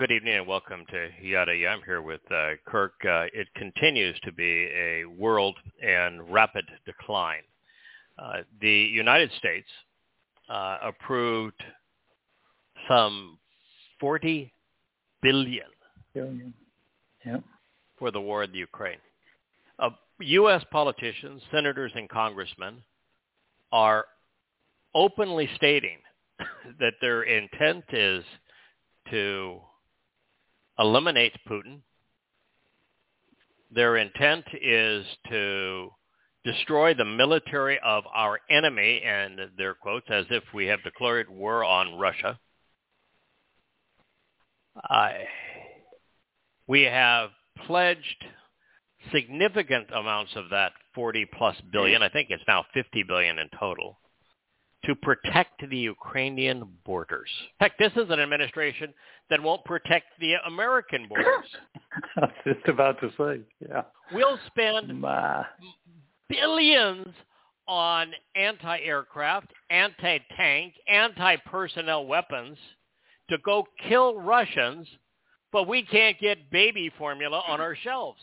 good evening and welcome to Yada Yada. I'm here with uh, Kirk. Uh, it continues to be a world in rapid decline. Uh, the United States uh, approved some 40 billion Billion. Yep. for the war in the Ukraine. Uh, U.S. politicians, senators, and congressmen are openly stating that their intent is to eliminate Putin. Their intent is to destroy the military of our enemy, and their quotes, as if we have declared war on Russia. I we have pledged significant amounts of that 40 plus billion, I think it's now 50 billion in total, to protect the Ukrainian borders. Heck, this is an administration that won't protect the American borders. I was just about to say, yeah. We'll spend My. billions on anti-aircraft, anti-tank, anti-personnel weapons to go kill Russians, but we can't get baby formula on our shelves.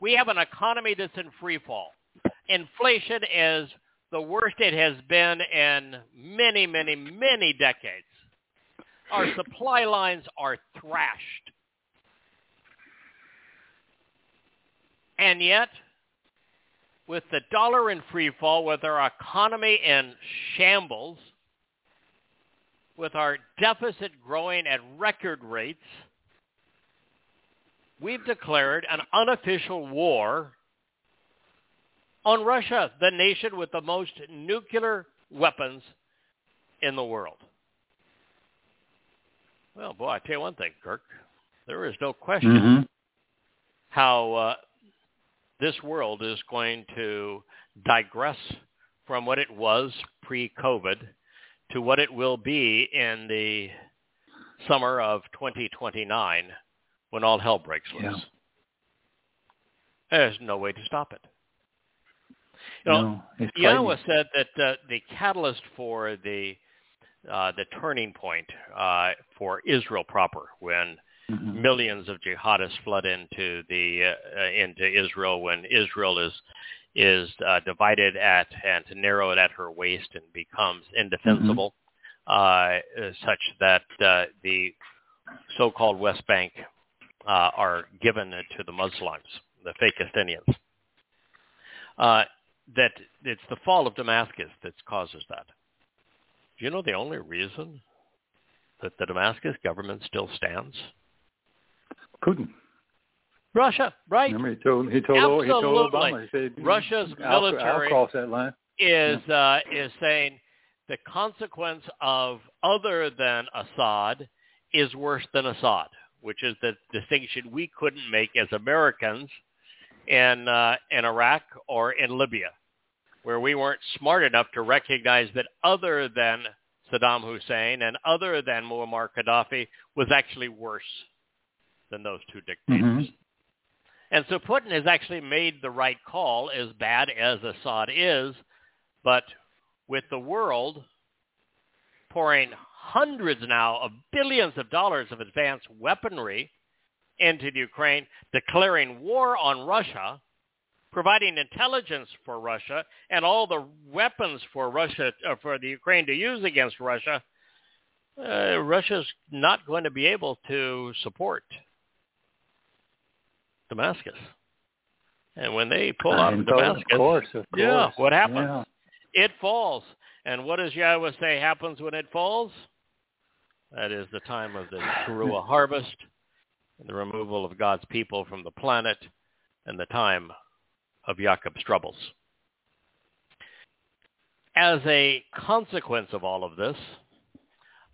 We have an economy that's in free fall. Inflation is the worst it has been in many, many, many decades. Our supply lines are thrashed. And yet, with the dollar in free fall, with our economy in shambles, with our deficit growing at record rates, we've declared an unofficial war on Russia, the nation with the most nuclear weapons in the world. Well, boy, I tell you one thing, Kirk. There is no question Mm-hmm. how uh, this world is going to digress from what it was pre-COVID to what it will be in the summer of 2029 when all hell breaks loose. Yeah. There's no way to stop it. You know, no, it's said that uh, the catalyst for the uh, the turning point uh, for Israel proper, when Mhm. millions of jihadists flood into the uh, uh, into Israel, when Israel is is uh, divided at and narrowed at her waist and becomes indefensible, uh, such that uh, the so-called West Bank uh, are given to the Muslims, the fake. Uh, that it's the fall of Damascus that causes that. Do you know the only reason that the Damascus government still stands? Putin. Russia, right? Remember he told he told he told Absolutely. Obama he said Russia's I'll, military- I'll cross that line. Is uh, is saying the consequence of other than Assad is worse than Assad, which is the distinction we couldn't make as Americans in uh, in Iraq or in Libya, where we weren't smart enough to recognize that other than Saddam Hussein and other than Muammar Gaddafi was actually worse than those two dictators. Mhm. And so Putin has actually made the right call, as bad as Assad is, but with the world pouring hundreds now of billions of dollars of advanced weaponry into Ukraine, declaring war on Russia, providing intelligence for Russia, and all the weapons for Russia uh, for the Ukraine to use against Russia, uh, Russia's not going to be able to support Damascus. And when they pull out of Damascus, of course, of yeah, what happens? Yeah. It falls. And what does Yahweh say happens when it falls? That is the time of the Teruah harvest the removal of God's people from the planet and the time of Jacob's troubles. As a consequence of all of this,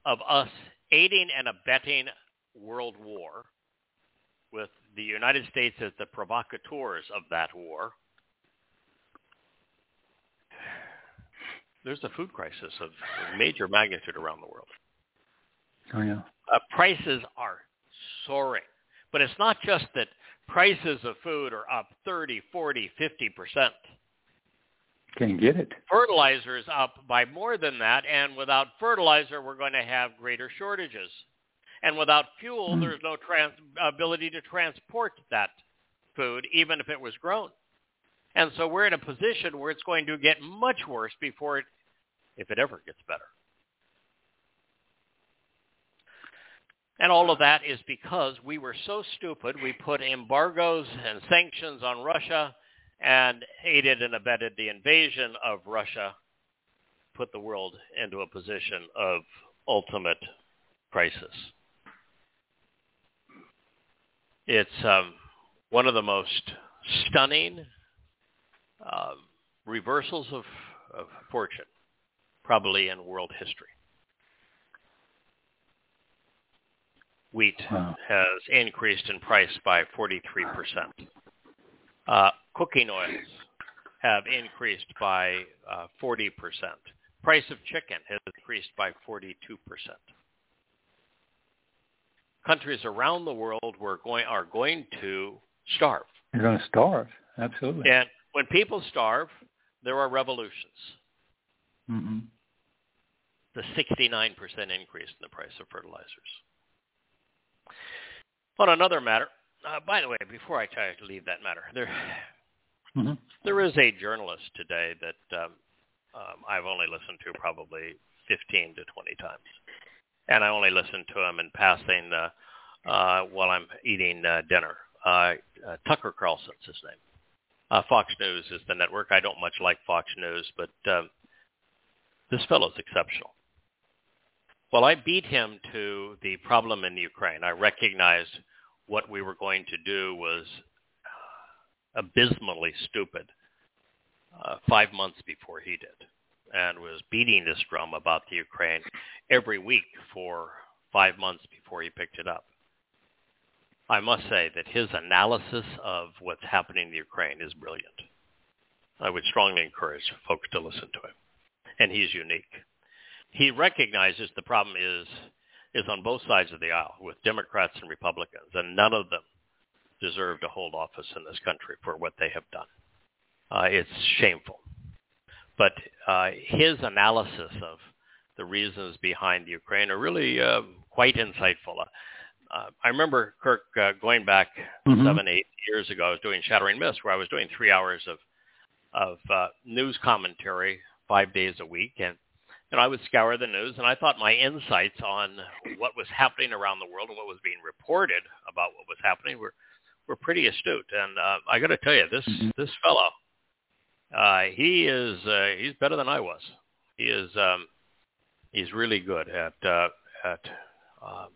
of us aiding and abetting world war, with the United States as the provocateurs of that war, there's a food crisis of major magnitude around the world. Oh yeah. Uh, prices are soaring. But it's not just that prices of food are up 30, 40, 50%. Can't get it. Fertilizer is up by more than that, and without fertilizer, we're going to have greater shortages. And without fuel, Hmm. there's no trans- ability to transport that food, even if it was grown. And so we're in a position where it's going to get much worse before it, if it ever gets better. And all of that is because we were so stupid, we put embargoes and sanctions on Russia and aided and abetted the invasion of Russia, put the world into a position of ultimate crisis. It's um, one of the most stunning um, reversals of, of fortune, probably in world history. Wheat Wow. has increased in price by 43%. Uh, cooking oils have increased by uh, 40%. Price of chicken has increased by 42%. Countries around the world were going, are going to starve. You're going to starve. Absolutely. And when people starve, there are revolutions. hmm The 69% increase in the price of fertilizers. On another matter, uh, by the way, before I try to leave that matter, there hmm there is a journalist today that um, um, I've only listened to probably 15 to 20 times, and I only listen to him in passing uh, uh, while I'm eating uh, dinner. Uh, uh, Tucker Carlson's his name. Uh, Fox News is the network. I don't much like Fox News, but um, this fellow's exceptional. Well, I beat him to the problem in Ukraine. I recognized what we were going to do was abysmally stupid uh, five months before he did and was beating this drum about the Ukraine every week for five months before he picked it up. I must say that his analysis of what's happening in Ukraine is brilliant. I would strongly encourage folks to listen to him. And he's unique. He recognizes the problem is is on both sides of the aisle with Democrats and Republicans, and none of them deserve to hold office in this country for what they have done. Uh, it's shameful. But uh, his analysis of the reasons behind Ukraine are really uh, quite insightful. Uh, I remember Kirk uh, going back Mhm. seven, eight years ago. I was doing Shattering Myths, where I was doing three hours of of uh, news commentary five days a week, and and I would scour the news, and I thought my insights on what was happening around the world and what was being reported about what was happening were were pretty astute. And uh, I got to tell you, this Mhm. this fellow, uh, he is uh, he's better than I was. He is um, he's really good at uh, at um,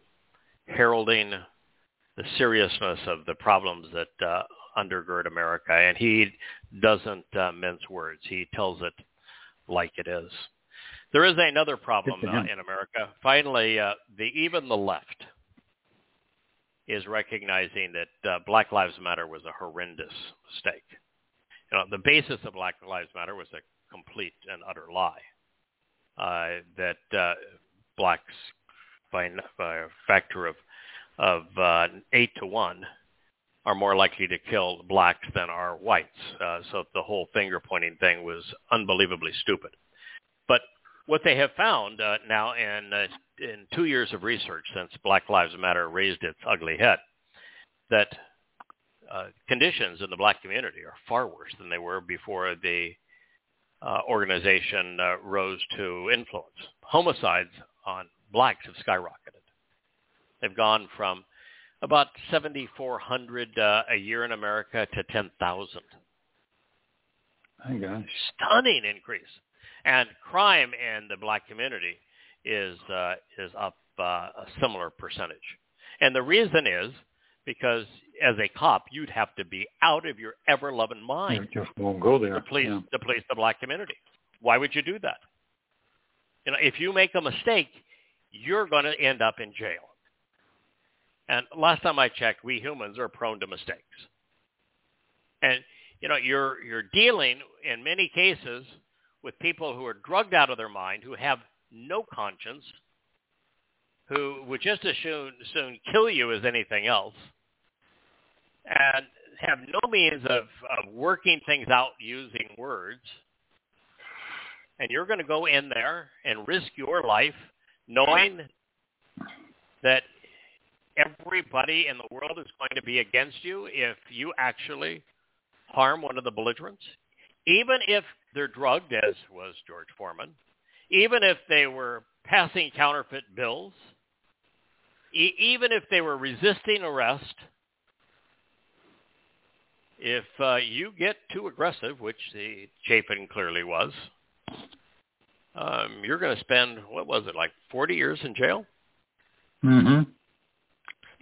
heralding the seriousness of the problems that uh, undergird America, and he doesn't uh, mince words. He tells it like it is. There is another problem uh, in America. Finally, uh, the even the left is recognizing that uh, Black Lives Matter was a horrendous mistake. You know, the basis of Black Lives Matter was a complete and utter lie. Uh, that uh, blacks, by, by a factor of of uh, eight to one, are more likely to kill blacks than are whites. Uh, so the whole finger pointing thing was unbelievably stupid. What they have found uh, now in uh, in two years of research since Black Lives Matter raised its ugly head, that uh, conditions in the black community are far worse than they were before the uh, organization uh, rose to influence. Homicides on blacks have skyrocketed. They've gone from about 7,400 uh, a year in America to 10,000. My gosh. Stunning increase. And crime in the black community is uh, is up uh, a similar percentage. And the reason is because as a cop, you'd have to be out of your ever-loving mind You just won't go there. to police Yeah. to police the black community. Why would you do that? You know, if you make a mistake, you're going to end up in jail. And last time I checked, we humans are prone to mistakes. And you know, you're you're dealing in many cases with people who are drugged out of their mind, who have no conscience, who would just as soon soon kill you as anything else, and have no means of, of working things out using words. And you're going to go in there and risk your life knowing that everybody in the world is going to be against you if you actually harm one of the belligerents, even if they're drugged, as was George Foreman, even if they were passing counterfeit bills, e- even if they were resisting arrest, if uh, you get too aggressive, which the Chauvin clearly was, um, you're going to spend, what was it, like 40 years in jail? Mm-hmm.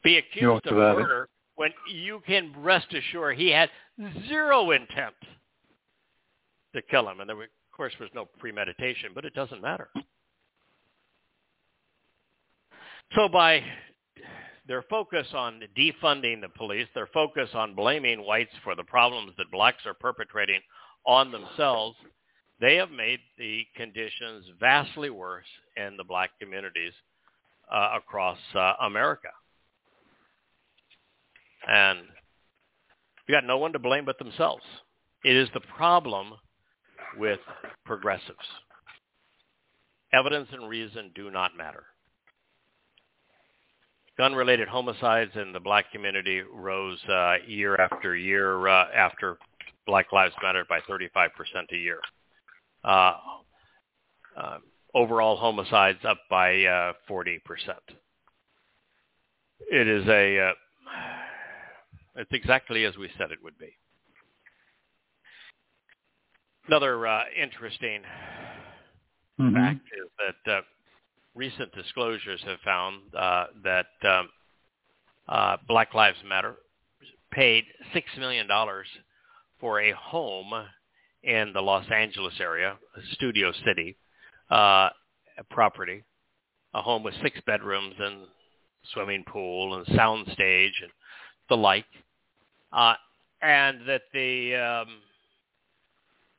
be accused of about it. murder when you can rest assured he had zero intent to kill him. And there, were, of course, was no premeditation, but it doesn't matter. So by their focus on defunding the police, their focus on blaming whites for the problems that blacks are perpetrating on themselves, they have made the conditions vastly worse in the black communities uh, across uh, America. And you got no one to blame but themselves. It is the problem with progressives. Evidence and reason do not matter. Gun-related homicides in the black community rose uh, year after year uh, after Black Lives Matter by 35% a year. Uh, uh, overall homicides up by uh, 40%. It is a, uh, it's exactly as we said it would be. Another uh, interesting Mm-hmm. fact is that uh, recent disclosures have found uh, that um, uh, Black Lives Matter paid six million dollars for a home in the Los Angeles area, a Studio City uh, a property, a home with six bedrooms and swimming pool and sound stage and the like, uh, and that the um,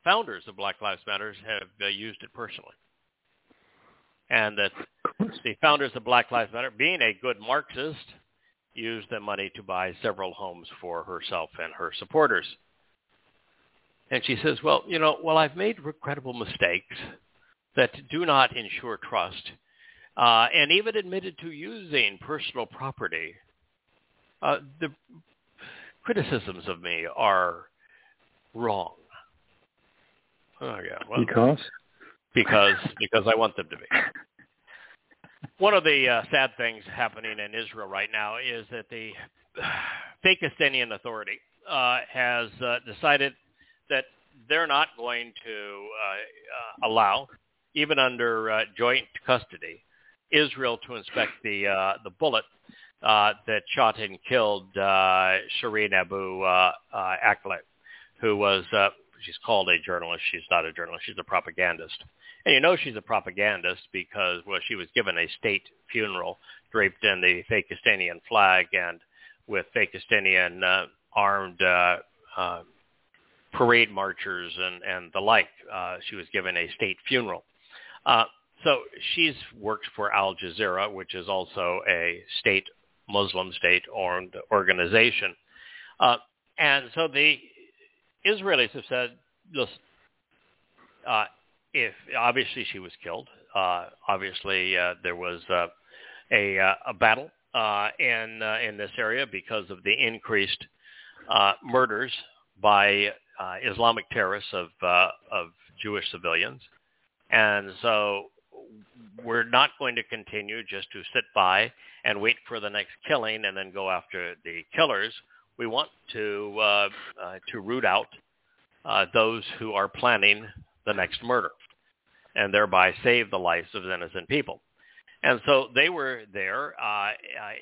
founders of Black Lives Matter have uh, used it personally and that the founders of Black Lives Matter, being a good Marxist, used the money to buy several homes for herself and her supporters. And she says, well, you know, well, I've made regrettable mistakes that do not ensure trust, uh, and even admitted to using personal property. Uh, the criticisms of me are wrong. Oh yeah, well, Because? because because I want them to be. One of the uh, sad things happening in Israel right now is that the Pakistani Authority uh, has uh, decided that they're not going to uh, uh, allow, even under uh, joint custody, Israel to inspect the uh, the bullet uh, that shot and killed uh, Shireen Abu uh, uh, Akleh, who was uh, she's called a journalist. She's not a journalist. She's a propagandist. And you know she's a propagandist because, well, she was given a state funeral draped in the Pakistani flag and with Pakistani uh, armed uh, uh, parade marchers and, and the like. Uh, she was given a state funeral. Uh, so she's worked for Al Jazeera, which is also a state Muslim state-owned organization. Uh, and so the Israelis have said, listen, uh, if obviously she was killed, uh, obviously uh, there was uh, a, uh, a battle uh, in uh, in this area because of the increased uh, murders by uh, Islamic terrorists of uh, of Jewish civilians, and so we're not going to continue just to sit by and wait for the next killing and then go after the killers. We want to uh, uh, to root out uh, those who are planning the next murder, and thereby save the lives of innocent people. And so they were there uh, uh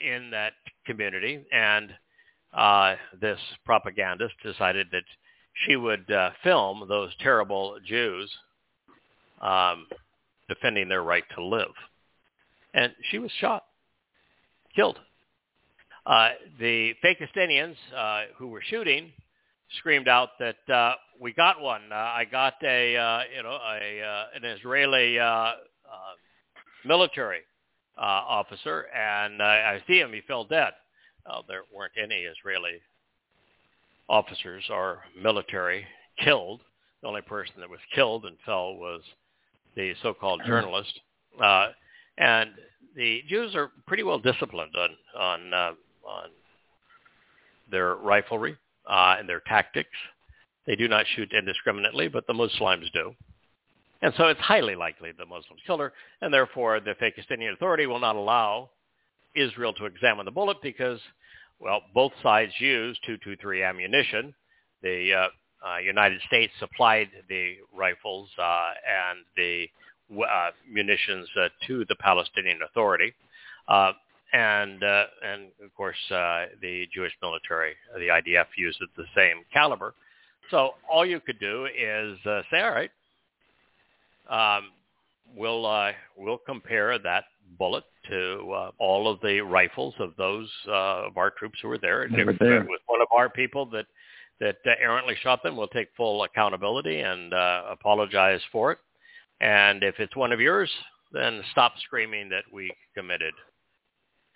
in that community, and uh, this propagandist decided that she would film those terrible Jews um, defending their right to live. And she was shot, killed. Uh, the Fakistinians uh, who were shooting screamed out that uh, we got one. Uh, I got a uh, you know a uh, an Israeli uh, uh, military uh, officer, and uh, I see him. He fell dead. There weren't any Israeli officers or military killed. The only person that was killed and fell was the so-called mm-hmm. journalist. Uh, and the Jews are pretty well disciplined on on uh, on their riflery uh, and their tactics. They do not shoot indiscriminately, but the Muslims do. And so it's highly likely the Muslims killed her, and therefore the Fakistinian Authority will not allow Israel to examine the bullet because, well, both sides used 223 ammunition. The uh, uh, United States supplied the rifles uh, and the uh, munitions uh, to the Palestinian Authority. And uh, and of course uh, the Jewish military, the IDF, used the same caliber. So all you could do is uh, say, all right, um, we'll uh, we'll compare that bullet to uh, all of the rifles of those uh, of our troops who were there. And if there. it was one of our people that that uh, errantly shot them, we'll take full accountability and uh, apologize for it. And if it's one of yours, then stop screaming that we committed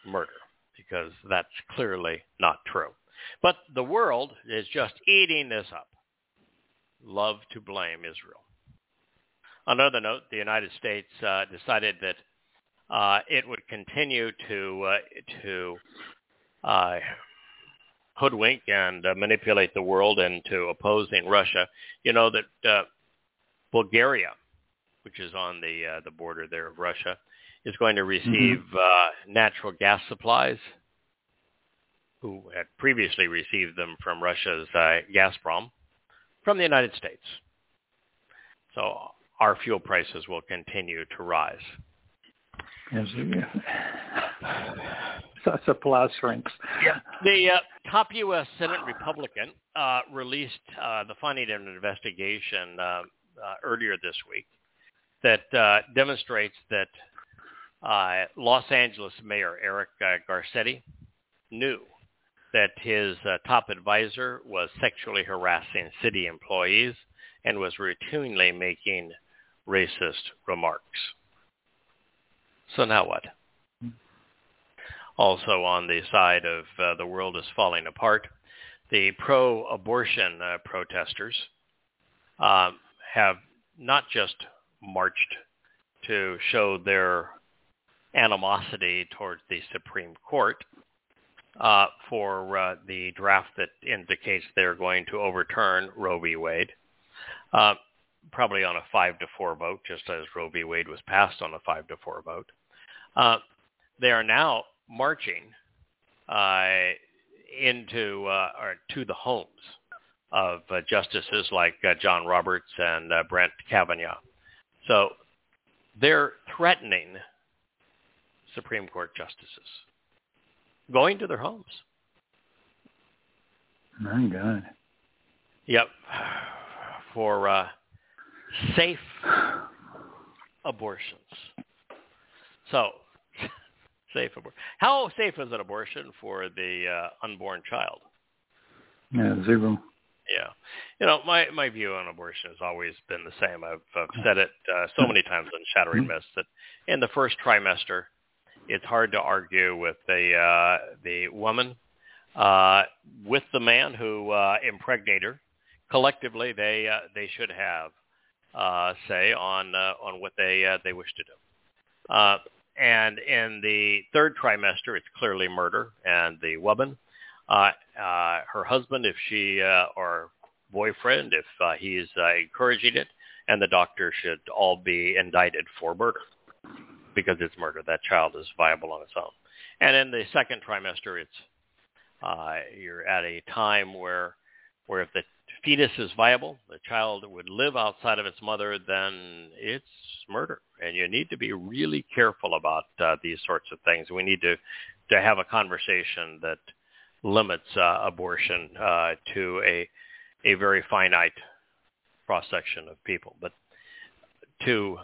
murder because that's clearly not true. But the world is just eating this up. Love to blame Israel. Another note, the United States uh, decided that uh, it would continue to uh, to uh, hoodwink and uh, manipulate the world into opposing Russia. You know that uh, Bulgaria, which is on the the border there of Russia, is going to mm-hmm. receive mm-hmm. uh, natural gas supplies, who had previously received them from Russia's uh, Gazprom, from the United States. So our fuel prices will continue to rise. Yes, supply shrinks. Yeah. The uh, top U.S. Senate Republican uh, released uh, the finding of an investigation uh, uh, earlier this week that uh, demonstrates that uh, Los Angeles Mayor Eric uh, Garcetti knew that his uh, top advisor was sexually harassing city employees and was routinely making racist remarks. So now what? Also on the side of uh, the world is falling apart, the pro-abortion uh, protesters um, have not just marched to show their animosity towards the Supreme Court uh, for uh, the draft that indicates they're going to overturn Roe v. Wade, uh, probably on a five to four vote, just as Roe v. Wade was passed on a five to four vote. Uh, they are now marching uh, into uh, or to the homes of justices like John Roberts and Brett Kavanaugh. So they're threatening Supreme Court justices going to their homes. My God. Yep. For uh, safe abortions. So, safe abortion. How safe is an abortion for the uh, unborn child? Yeah, zero. Yeah, you know, my my view on abortion has always been the same. I've, I've said it uh, so many times on Shattering Myths that in the first trimester, it's hard to argue with the uh, the woman uh, with the man who uh, impregnated her. Collectively, they uh, they should have uh, say on uh, on what they uh, they wish to do. Uh, and in the third trimester, it's clearly murder, and the woman uh, uh, her husband if she uh, or boyfriend if uh, he's uh, encouraging it, and the doctor should all be indicted for murder because it's murder. That child is viable on its own. And in the second trimester, it's uh, you're at a time where where if the fetus is viable, the child would live outside of its mother, then it's murder. And you need to be really careful about uh, these sorts of things. We need to to have a conversation that limits uh, abortion uh, to a a very finite cross section of people. But to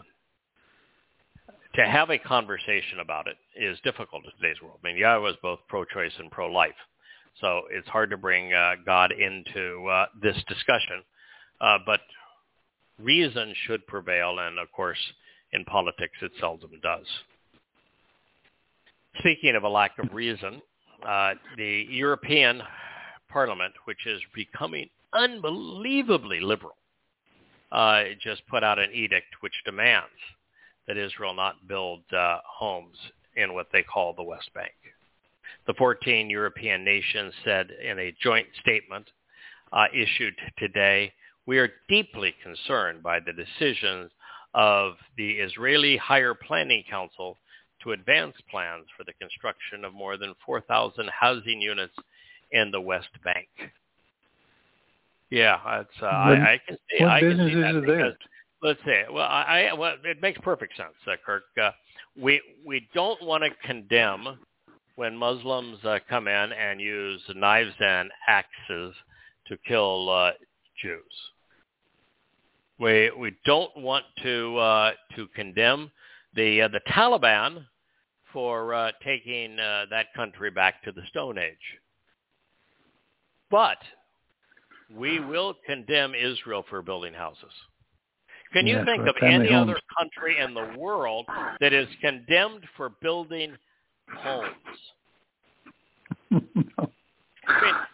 to have a conversation about it is difficult in today's world. I mean, I was both pro-choice and pro-life, so it's hard to bring uh, God into uh, this discussion. Uh, but reason should prevail, and of course, in politics, it seldom does. Speaking of a lack of reason, uh, the European Parliament, which is becoming unbelievably liberal, uh, just put out an edict which demands that Israel not build uh, homes in what they call the West Bank. The 14 European nations said in a joint statement uh, issued today, we are deeply concerned by the decisions of the Israeli Higher Planning Council to advance plans for the construction of more than 4,000 housing units in the West Bank. Yeah, that's, uh, I, I can see. I can see that is because, that? Let's say, well, I, I well, it makes perfect sense, uh, Kirk. Uh, we we don't want to condemn when Muslims uh, come in and use knives and axes to kill uh, Jews. We we don't want to uh, to condemn the uh, the Taliban for uh, taking uh, that country back to the Stone Age. But we will condemn Israel for building houses. Can you Yeah, think of any other country in the world that is condemned for building homes? I mean,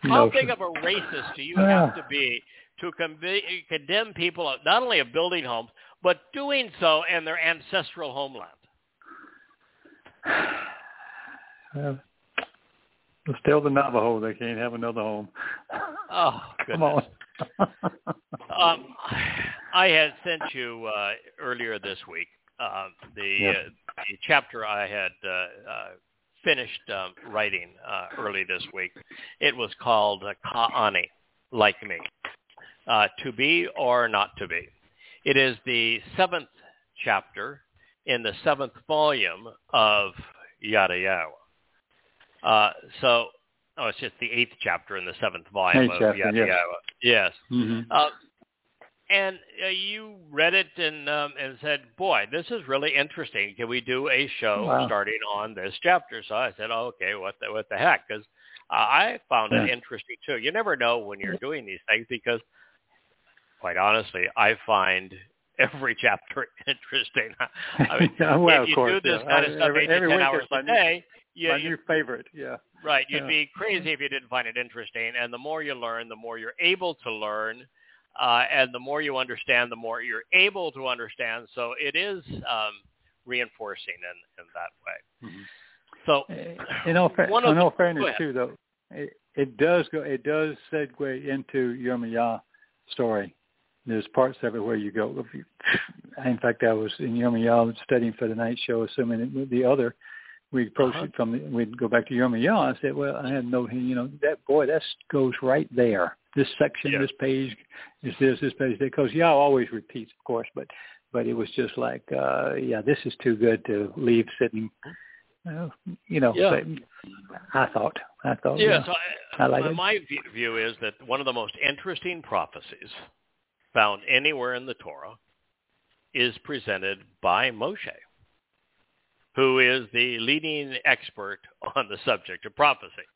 how No, big of a racist do you Ah. have to be to conve- condemn people not only of building homes, but doing so in their ancestral homeland? Uh, still the Navajo. They can't have another home. Oh, Come on. Um, I had sent you uh, earlier this week uh, the, uh, the chapter I had uh, uh, finished um, writing uh, early this week. It was called uh, Ka 'Any, like me, uh, to be or not to be. It is the seventh chapter in the seventh volume of Yada Yahowah. Uh, so, oh, it's just the eighth chapter in the seventh volume Eighth of chapter, yes. Yes. hmm Uh, and uh, you read it and um, and said, "Boy, this is really interesting. Can we do a show Wow. starting on this chapter?" So I said, oh, "Okay, what the what the heck?" Because uh, I found it interesting too. You never know when you're doing these things because, quite honestly, I find every chapter interesting. I mean, Yeah, well, if you of course, do this yeah. kind of stuff every- eight to every ten hours a day, you, My you new favorite. Yeah. Right. You'd Yeah. be crazy if you didn't find it interesting. And the more you learn, the more you're able to learn. Uh, and the more you understand, the more you're able to understand. So it is um, reinforcing in, in that way. Mhm. So In all, fa- in all fairness, too, though, it, it does go. It does segue into Yirmiyah story. There's parts of it where you go. In fact, I was in Yirmiyah studying for the night show, assuming it, the other. We approached Uh-huh. it from the, we'd go back to Yirmiyah. I said, well, I had no, you know, that boy, that goes right there. This section, Yeah. this page is this, this page, because Yah always repeats, of course, but but it was just like, uh yeah, this is too good to leave sitting. Uh, you know, Yeah. I thought, I thought, yeah, yeah, so I, I like my, it. my view is that one of the most interesting prophecies found anywhere in the Torah is presented by Moshe, who is the leading expert on the subject of prophecy.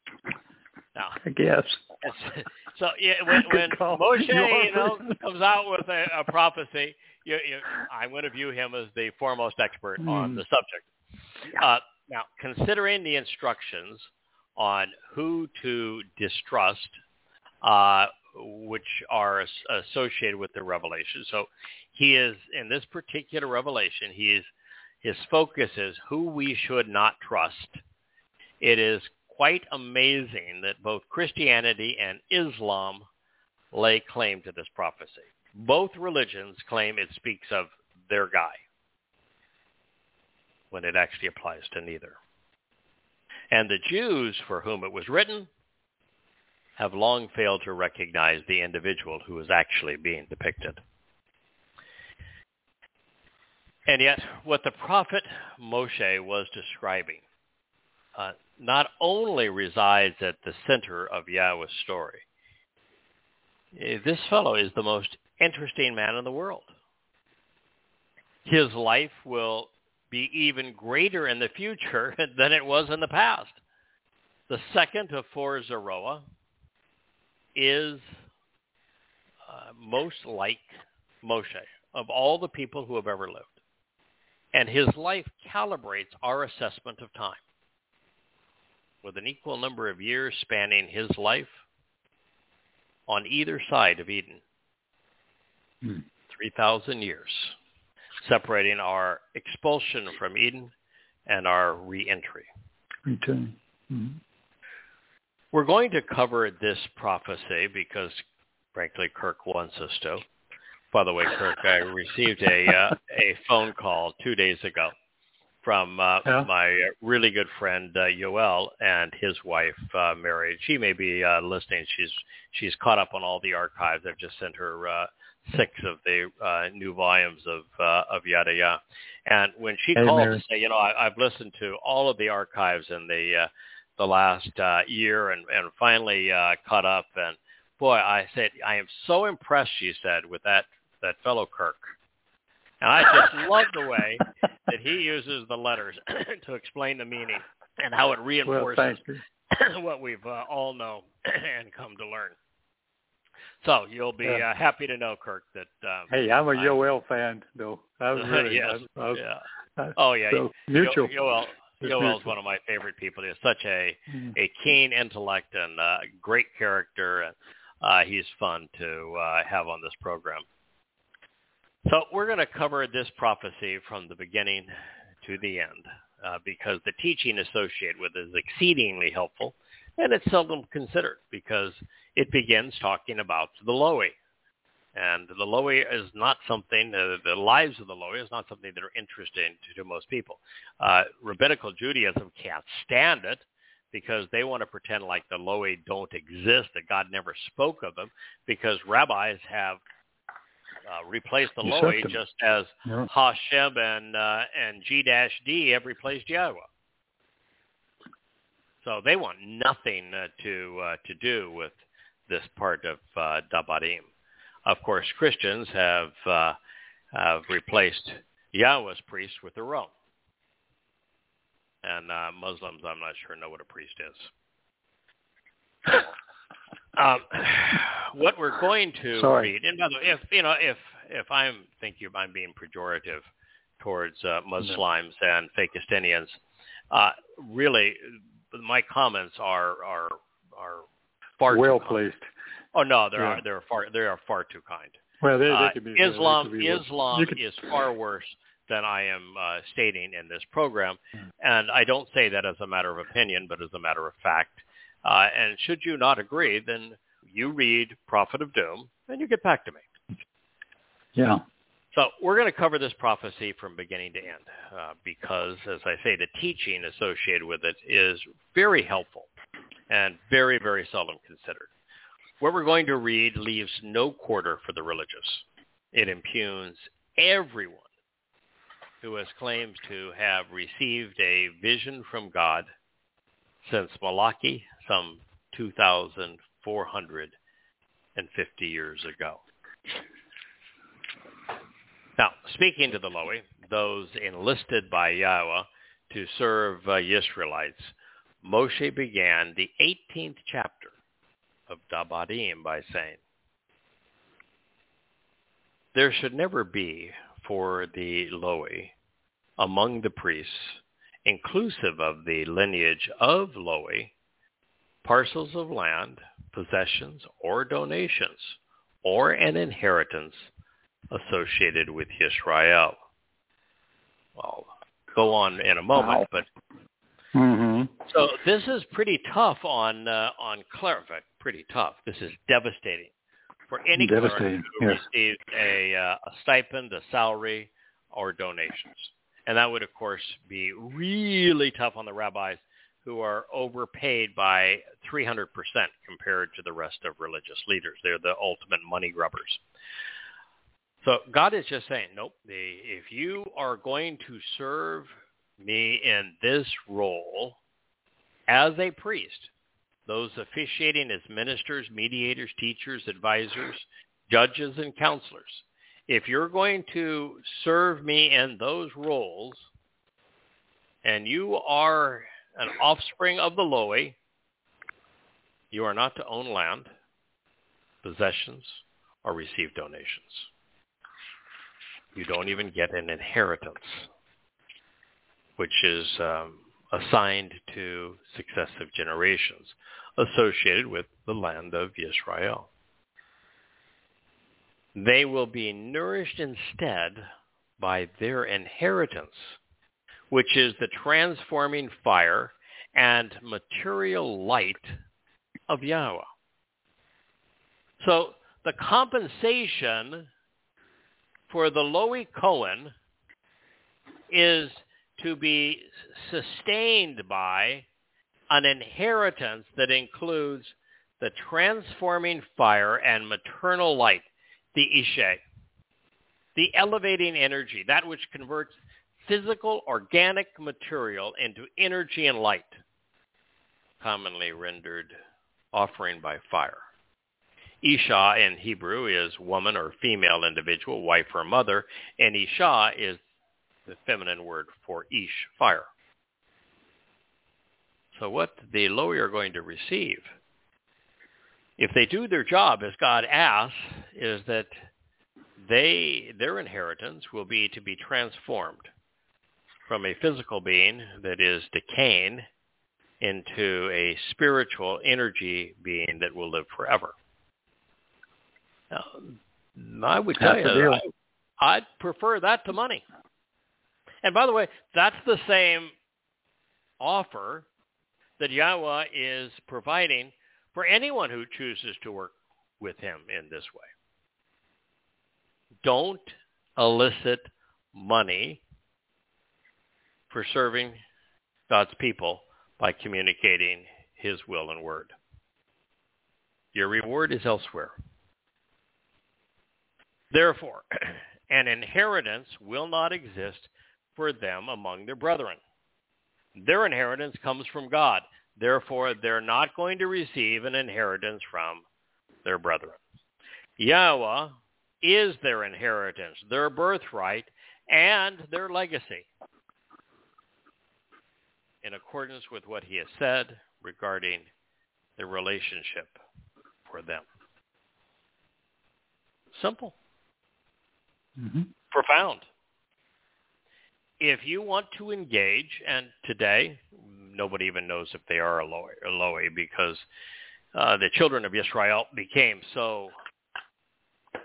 Now, I guess. so yeah, when, when. Moshe you know comes out with a, a prophecy, you, you, I'm going to view him as the foremost expert on Hmm. the subject. Uh, now, considering the instructions on who to distrust, uh, which are associated with the revelation, so he is in this particular revelation. He is his focus is who we should not trust. It is quite amazing that both Christianity and Islam lay claim to this prophecy. Both religions claim it speaks of their guy when it actually applies to neither. And the Jews for whom it was written have long failed to recognize the individual who is actually being depicted. And yet, what the prophet Moshe was describing uh, not only resides at the center of Yahweh's story, eh, this fellow is the most interesting man in the world. His life will be even greater in the future than it was in the past. The second of four Zeroah is uh, most like Moshe of all the people who have ever lived. And his life calibrates our assessment of time. With an equal number of years spanning his life on either side of Eden. Hmm. 3,000 years separating our expulsion from Eden and our reentry. Return. Mhm. We're going to cover this prophecy because, frankly, Kirk wants us to. By the way, Kirk, I received a uh, a phone call two days ago from uh, Yeah. my really good friend uh, Yoel and his wife uh, Mary. She may be uh, listening. She's she's caught up on all the archives. I've just sent her uh, six of the uh, new volumes of uh, of Yada Yah. And when she Hey, called Mary. to say, you know, I, I've listened to all of the archives in the uh, the last uh, year and, and finally uh, caught up. And boy, I said, I am so impressed, she said, with that, that fellow Kirk. And I just love the way that he uses the letters to explain the meaning and how it reinforces you. what we've uh, all know and come to learn. So you'll be Yeah. uh, happy to know, Kirk, that um, Hey, I'm a I- Yoel fan, though. I was really. yes, I, I yeah. Oh yeah, so, mutual. Yo- Yoel, It's Yoel's one of my favorite people. He's such a Mhm. a keen intellect and uh, great character. And uh, he's fun to uh, have on this program. So we're going to cover this prophecy from the beginning to the end uh, because the teaching associated with it is exceedingly helpful and it's seldom considered because it begins talking about the Lowy. And the Lowy is not something, uh, the lives of the Lowy is not something that are interesting to, to most people. Uh, rabbinical Judaism can't stand it because they want to pretend like the Lowy don't exist, that God never spoke of them, because rabbis have uh, replaced the Lowy just as Yeah. Hashem and uh, and G-D have replaced Yahweh. So they want nothing uh, to uh, to do with this part of uh, Dabarym. Of course, Christians have uh, have replaced Yahweh's priest with their own, and uh, Muslims, I'm not sure, know what a priest is. Um, what we're going to Sorry. read, and by the way, if you know, if if I'm think you I'm being pejorative towards uh, Muslims and Fakistinians, uh, really, my comments are are are far well too kind. placed. Oh no, they are Yeah. they're far they are far too kind. Well, they, they Uh, could be. they Islam could be. Islam could- is far worse than I am uh, stating in this program, Hmm. and I don't say that as a matter of opinion, but as a matter of fact. Uh, and should you not agree, then you read Prophet of Doom and you get back to me. Yeah. So we're going to cover this prophecy from beginning to end uh, because, as I say, the teaching associated with it is very helpful and very, very seldom considered. What we're going to read leaves no quarter for the religious. It impugns everyone who has claimed to have received a vision from God since Malachi some 2,450 years ago. Now, speaking to the Lowy, those enlisted by Yahweh to serve uh, Israelites, Moshe began the 18th chapter of Dabarym by saying, There should never be for the Lowy among the priests, inclusive of the lineage of Lowy, parcels of land, possessions, or donations, or an inheritance associated with Yisrael. Well, go on in a moment, Wow. but Mm-hmm. so this is pretty tough on uh, on cleric. Pretty tough. This is devastating for any Devastating, who yes. receives a, uh, a stipend, a salary, or donations. And that would, of course, be really tough on the rabbis who are overpaid by 300% compared to the rest of religious leaders. They're the ultimate money grubbers. So God is just saying, nope, if you are going to serve me in this role as a priest, those officiating as ministers, mediators, teachers, advisors, judges, and counselors, if you're going to serve me in those roles and you are an offspring of the Lowy, you are not to own land, possessions, or receive donations. You don't even get an inheritance, which is um, assigned to successive generations associated with the land of Israel. They will be nourished instead by their inheritance, which is the transforming fire and material light of Yahweh. So the compensation for the Lowy Cohen is to be sustained by an inheritance that includes the transforming fire and maternal light, the Ishe, the elevating energy, that which converts physical organic material into energy and light, commonly rendered offering by fire. Isha in Hebrew is woman or female individual, wife or mother, and Isha is the feminine word for Ish, fire. So what the Lowy are going to receive, if they do their job as God asks, is that they their inheritance will be to be transformed from a physical being that is decaying into a spiritual energy being that will live forever. Now, I would tell That's you. I, I'd prefer that to money. And by the way, that's the same offer that Yahweh is providing for anyone who chooses to work with him in this way. Don't elicit money for serving God's people by communicating his will and word. Your reward is elsewhere. Therefore, an inheritance will not exist for them among their brethren. Their inheritance comes from God. Therefore, they're not going to receive an inheritance from their brethren. Yahweh is their inheritance, their birthright, and their legacy in accordance with what he has said regarding the relationship for them. Simple, Mm-hmm. profound. If you want to engage, and today nobody even knows if they are a Eloi, because uh, the children of Israel became so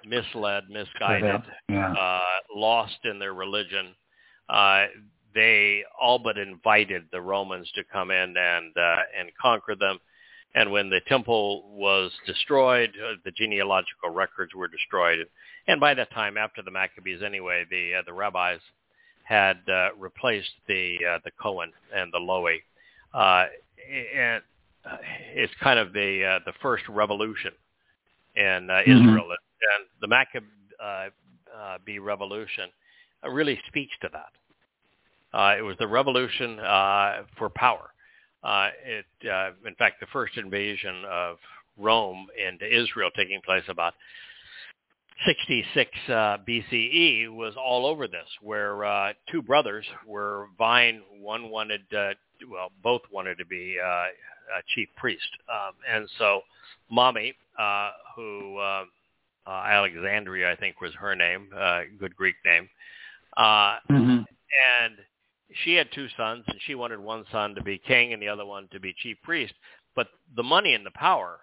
misled, misguided, Yeah. uh, lost in their religion. Uh, they all but invited the Romans to come in and uh, and conquer them. And when the temple was destroyed, uh, the genealogical records were destroyed. And by that time, after the Maccabees, anyway, the uh, the rabbis had uh, replaced the uh, the Cohen and the Lowy. Uh, and it's kind of the uh, the first revolution in uh, Mhm. Israel, and the Maccabee uh, uh, revolution really speaks to that. Uh, it was the revolution uh, for power. Uh, it, uh, in fact, the first invasion of Rome into Israel taking place about 66 uh, BCE was all over this, where uh, two brothers were vying. One wanted, uh, well, both wanted to be uh, a chief priest, um, and so Mommy, uh, who Alexandria, I think was her name, uh, good Greek name, uh, Mm-hmm. and she had two sons, and she wanted one son to be king and the other one to be chief priest. But the money and the power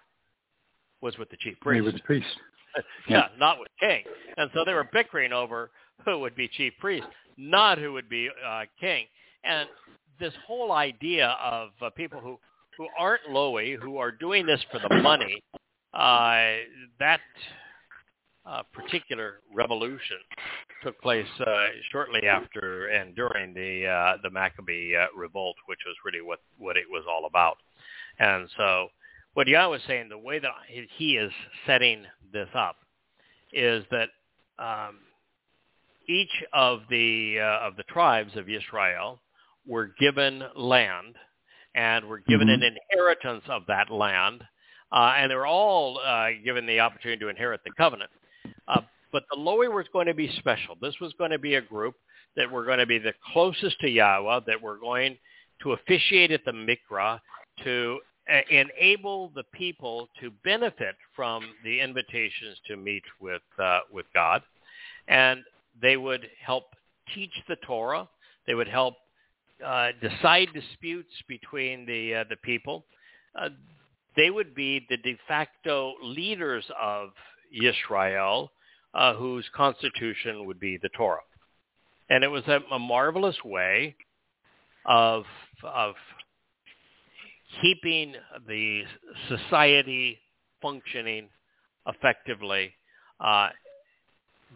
was with the chief priest. was a priest. yeah, not with king. And so they were bickering over who would be chief priest, not who would be uh, king. And this whole idea of uh, people who who aren't Lowy, who are doing this for the money, uh, that uh, particular revolution took place uh, shortly after and during the uh, the Maccabee uh, revolt, which was really what what it was all about. And so, what Yah was saying, the way that he is setting this up, is that um, each of the uh, of the tribes of Israel were given land and were given Mhm. an inheritance of that land, uh, and they were all uh, given the opportunity to inherit the covenant. But the Lowy was going to be special. This was going to be a group that were going to be the closest to Yahweh, that were going to officiate at the Mikra, to uh, enable the people to benefit from the invitations to meet with uh, with God, and they would help teach the Torah. They would help uh, decide disputes between the uh, the people. Uh, they would be the de facto leaders of Israel, uh, whose constitution would be the Torah, and it was a, a marvelous way of of keeping the society functioning effectively. Uh,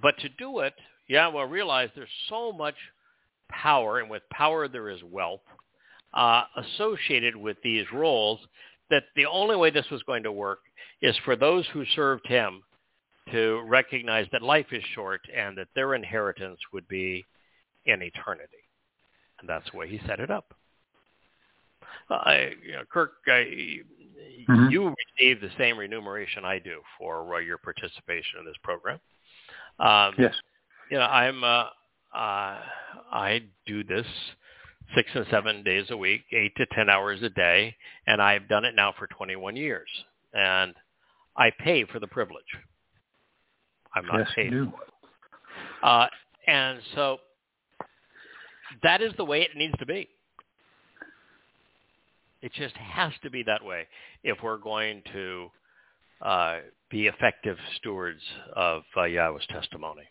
but to do it, yeah, well, realize there's so much power, and with power there is wealth uh, associated with these roles that the only way this was going to work is for those who served him to recognize that life is short and that their inheritance would be in eternity. And that's the way he set it up. I, you know, Kirk, I, Mhm. you receive the same remuneration I do for uh, your participation in this program. Um, Yes. you know, I'm uh, uh, I do this six and seven days a week, eight to ten hours a day, and I've done it now for 21 years, and I pay for the privilege. I'm not Yes, you paid, do. uh, and so that is the way it needs to be. It just has to be that way if we're going to uh, be effective stewards of uh, Yahweh's testimony.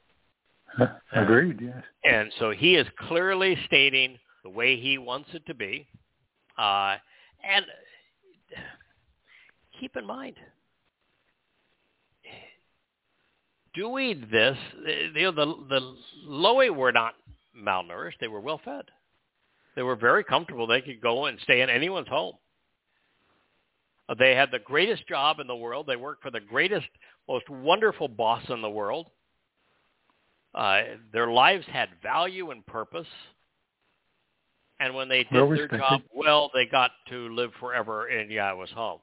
Agreed. Yes. And so he is clearly stating the way he wants it to be. Uh, and keep in mind, doing this, you know, the, the Lowy were not malnourished. They were well fed. They were very comfortable. They could go and stay in anyone's home. Uh, They had the greatest job in the world. They worked for the greatest, most wonderful boss in the world. Uh, their lives had value and purpose. And when they did Well their job well, they got to live forever in Yahweh's home,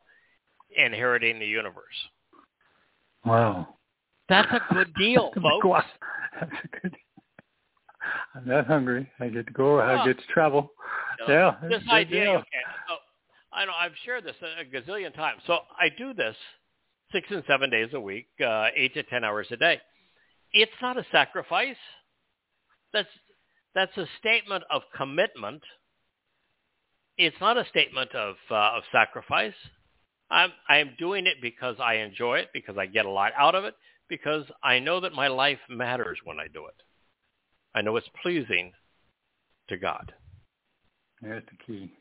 inheriting the universe. Wow. That's a good deal, folks. That's a good. I'm not hungry. I get to go. I get to travel. Know, Yeah. this idea. deal. Okay, so I know I've shared this a, a gazillion times. So I do this six and seven days a week, uh, eight to ten hours a day. It's not a sacrifice. That's that's a statement of commitment. It's not a statement of uh, of sacrifice. I'm I'm doing it because I enjoy it, because I get a lot out of it, because I know that my life matters when I do it. I know it's pleasing to God. That's the key.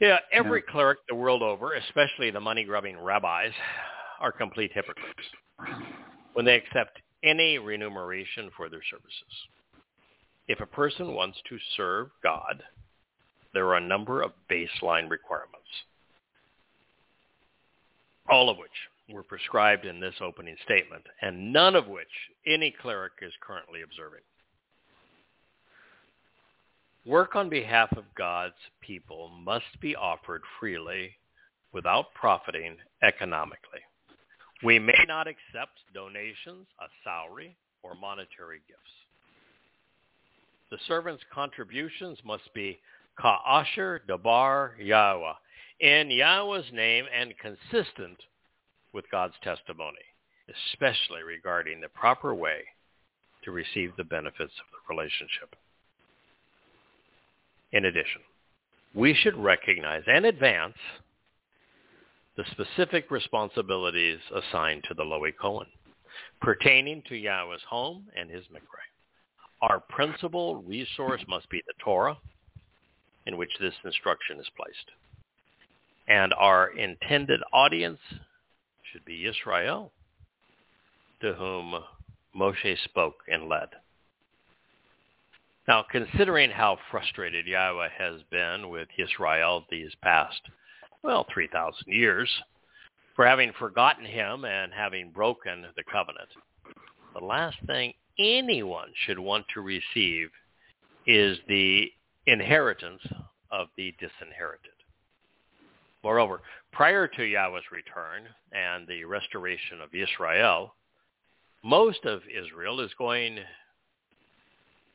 Yeah, every cleric the world over, especially the money-grubbing rabbis, are complete hypocrites when they accept any remuneration for their services. If a person wants to serve God, there are a number of baseline requirements, all of which were prescribed in this opening statement, and none of which any cleric is currently observing. Work on behalf of God's people must be offered freely without profiting economically. We may not accept donations, a salary, or monetary gifts. The servant's contributions must be ka'asher dabar Yahweh, in Yahweh's name and consistent with God's testimony, especially regarding the proper way to receive the benefits of the relationship. In addition, we should recognize and advance the specific responsibilities assigned to the Lowy Cohen pertaining to Yahweh's home and his mikveh. Our principal resource must be the Torah, in which this instruction is placed. And our intended audience should be Israel, to whom Moshe spoke and led. Now, considering how frustrated Yahweh has been with Israel these past, well, 3,000 years, for having forgotten him and having broken the covenant, the last thing anyone should want to receive is the inheritance of the disinherited. Moreover, prior to Yahweh's return and the restoration of Israel, most of Israel is going,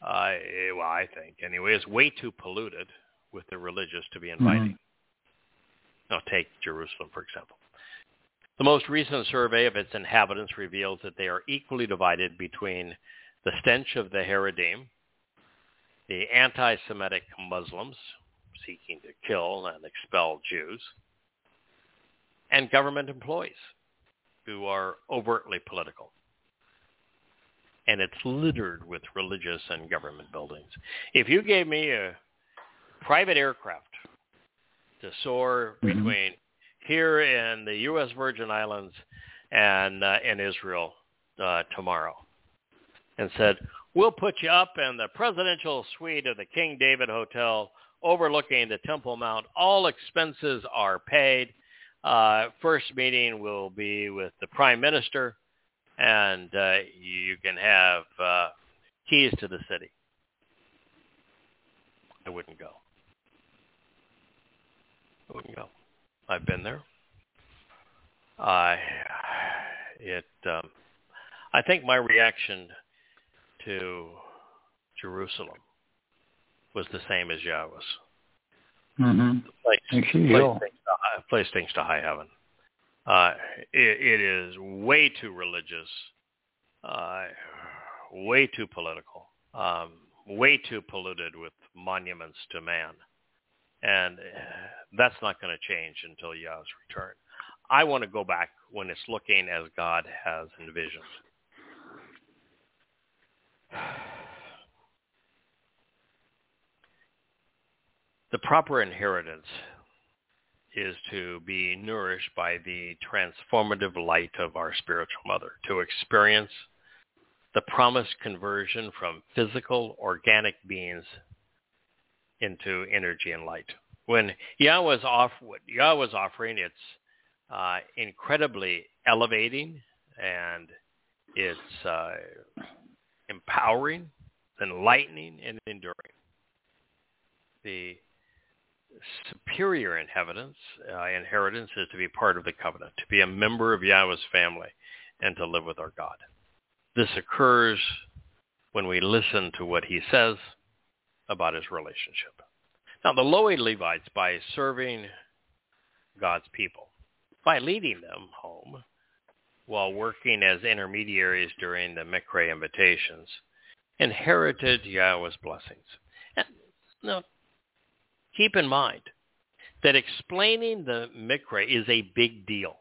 uh, well, I think anyway, is way too polluted with the religious to be inviting. Mm-hmm. Now, take Jerusalem, for example. The most recent survey of its inhabitants reveals that they are equally divided between the stench of the Haredim, the anti-Semitic Muslims seeking to kill and expel Jews, and government employees who are overtly political and it's littered with religious and government buildings. If you gave me a private aircraft to soar mm-hmm. between here in the U.S. Virgin Islands and uh, in Israel uh, tomorrow, and said, "We'll put you up in the presidential suite of the King David Hotel, overlooking the Temple Mount. All expenses are paid. Uh, first meeting will be with the Prime Minister." and uh, you can have uh, keys to the city. I wouldn't go. I wouldn't go. I've been there. I it. Um, I think my reaction to Jerusalem was the same as Yahweh's. Mm-hmm. Place, place, things to, place things to high heaven. Uh, it, it is way too religious, uh, way too political, um, way too polluted with monuments to man. And that's not going to change until Yah's return. I want to go back when it's looking as God has envisioned. The proper inheritance is to be nourished by the transformative light of our spiritual mother, to experience the promised conversion from physical, organic beings into energy and light. When Yahweh's off, what Yahweh's offering, it's uh, incredibly elevating and it's uh, empowering, enlightening, and enduring. The superior inheritance, uh, inheritance is to be part of the covenant, to be a member of Yahweh's family, and to live with our God. This occurs when we listen to what he says about his relationship. Now, the Lowy Levites, by serving God's people, by leading them home while working as intermediaries during the Mikre invitations, inherited Yahweh's blessings. And, now, keep in mind that explaining the Mikra is a big deal.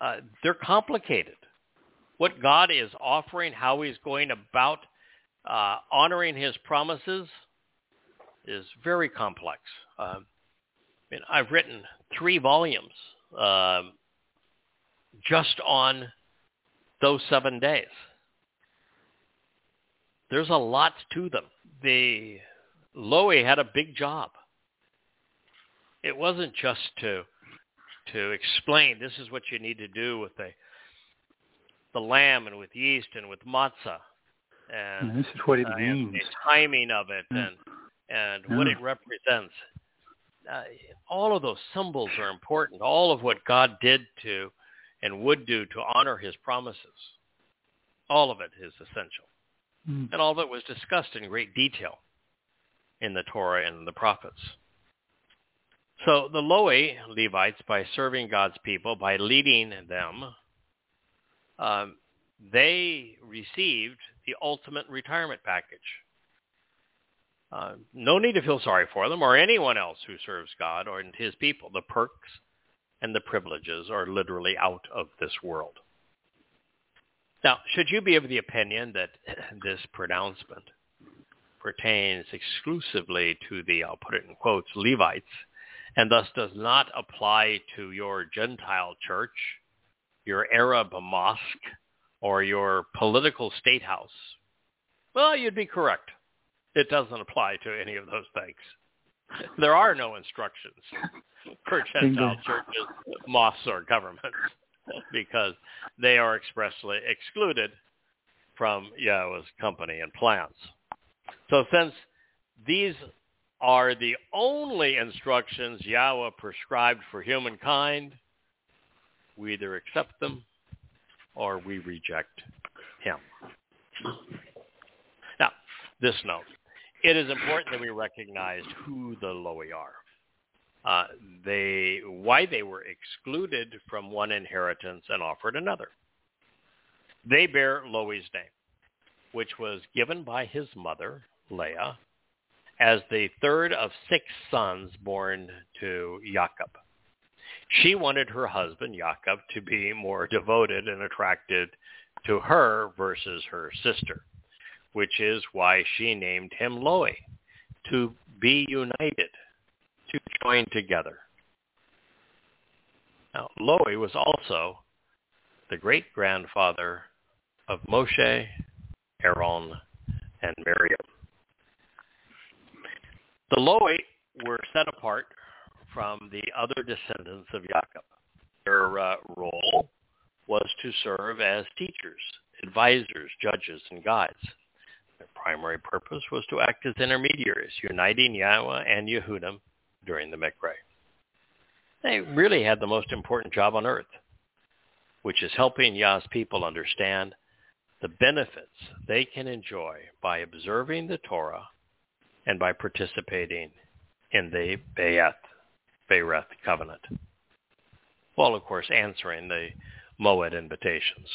Uh, they're complicated. What God is offering, how he's going about uh, honoring his promises is very complex. Uh, I mean, I've written three volumes um, just on those seven days. There's a lot to them. The Lowy had a big job. It wasn't just to to explain this is what you need to do with the the lamb and with yeast and with matzah and, and this is what it uh, means. the timing of it and and what it represents. uh, all of those symbols are important. All of what God did to and would do to honor his promises. All of it is essential. Mm. And all of it was discussed in great detail in the Torah and the prophets. So the Lowy Levites, by serving God's people, by leading them, um, they received the ultimate retirement package. Uh, no need to feel sorry for them or anyone else who serves God or his people. The perks and the privileges are literally out of this world. Now, should you be of the opinion that this pronouncement pertains exclusively to the, I'll put it in quotes, Levites, and thus does not apply to your Gentile church, your Arab mosque, or your political state house, well, you'd be correct. It doesn't apply to any of those things. There are no instructions for Gentile churches, mosques, or governments because they are expressly excluded from Yahweh's company and plans. So since these are the only instructions Yahweh prescribed for humankind, we either accept them or we reject him. Now, this note. It is important that we recognize who the Lowy are. Uh, they, why they were excluded from one inheritance and offered another. They bear Lowy's name, which was given by his mother, Leah, as the third of six sons born to Jacob. She wanted her husband, Jacob, to be more devoted and attracted to her versus her sister, which is why she named him Lowy, to be united, to join together. Now, Lowy was also the great-grandfather of Moshe, Aaron, and Miriam. The Lowy were set apart from the other descendants of Jacob. Their uh, role was to serve as teachers, advisors, judges, and guides. Their primary purpose was to act as intermediaries, uniting Yahweh and Yehudim during the Mikra. They really had the most important job on earth, which is helping Yah's people understand the benefits they can enjoy by observing the Torah and by participating in the Bayeth, Bereth covenant. While, of course, answering the Moed invitations.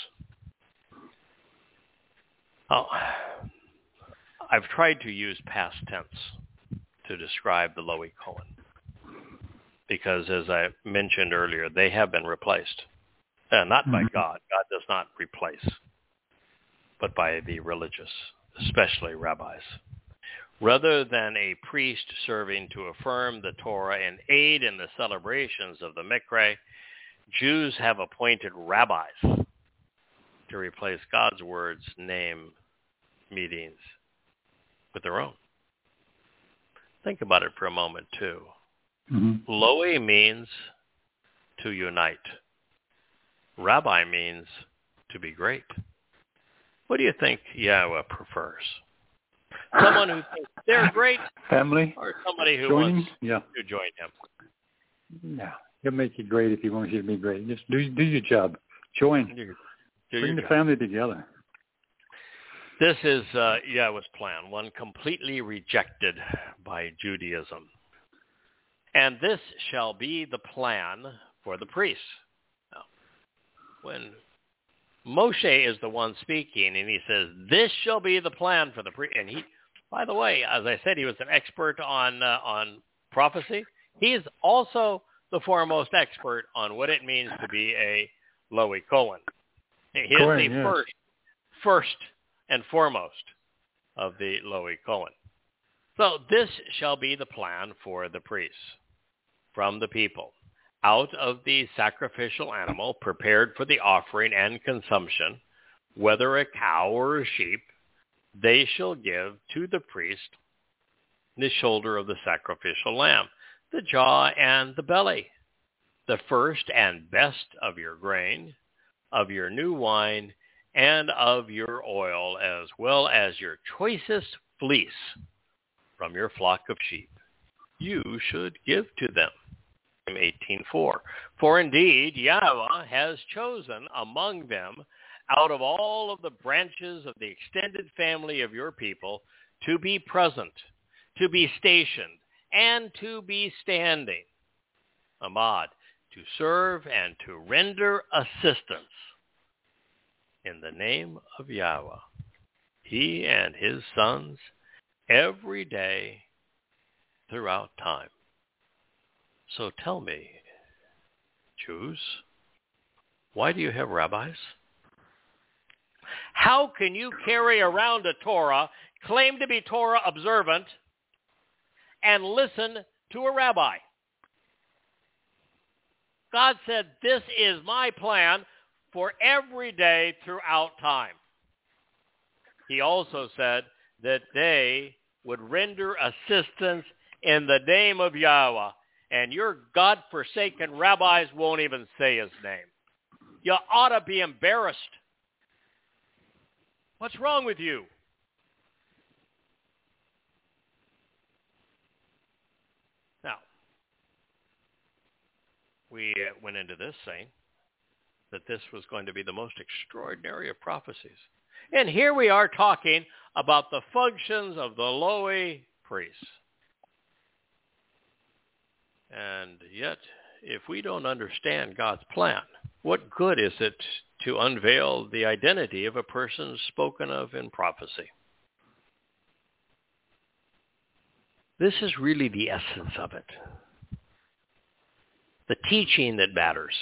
Oh, I've tried to use past tense to describe the Lowy Cohen because, as I mentioned earlier, they have been replaced. Uh, not by mm-hmm. God. God does not replace, but by the religious, especially rabbis. Rather than a priest serving to affirm the Torah and aid in the celebrations of the Mikra, Jews have appointed rabbis to replace God's words, name, meetings with their own. Think about it for a moment, too. Mm-hmm. Loe means to unite. Rabbi means to be great. What do you think Yahweh prefers? Someone who thinks they're great, family, or somebody who joining, wants yeah. to join him. Yeah, he'll make you great if he wants you to be great. Just do do your job. Join. Do Bring the job. family together. This is uh, Yahweh's plan, one completely rejected by Judaism. And this shall be the plan for the priests. Now, when Moshe is the one speaking, and he says, "This shall be the plan for the priest," and he by the way, as I said, he was an expert on uh, on prophecy. He is also the foremost expert on what it means to be a Lowy Cohen. He is the yes. first, first and foremost of the Lowy Cohen. So this shall be the plan for the priests from the people. Out of the sacrificial animal prepared for the offering and consumption, whether a cow or a sheep, they shall give to the priest the shoulder of the sacrificial lamb, the jaw and the belly, the first and best of your grain, of your new wine, and of your oil, as well as your choicest fleece from your flock of sheep. you should give to them. 18.4. For indeed Yahweh has chosen among them out of all of the branches of the extended family of your people to be present, to be stationed, and to be standing. Amad, to serve and to render assistance in the name of Yahweh, he and his sons, every day throughout time. So tell me, Jews, why do you have rabbis? How can you carry around a Torah, claim to be Torah observant, and listen to a rabbi? God said, this is my plan for every day throughout time. He also said that they would render assistance in the name of Yahweh, and your God-forsaken rabbis won't even say his name. You ought to be embarrassed. What's wrong with you? Now, we uh, went into this saying that this was going to be the most extraordinary of prophecies. And here we are talking about the functions of the Lowy priests. And yet, if we don't understand God's plan, what good is it to unveil the identity of a person spoken of in prophecy? This is really the essence of it. The teaching that matters.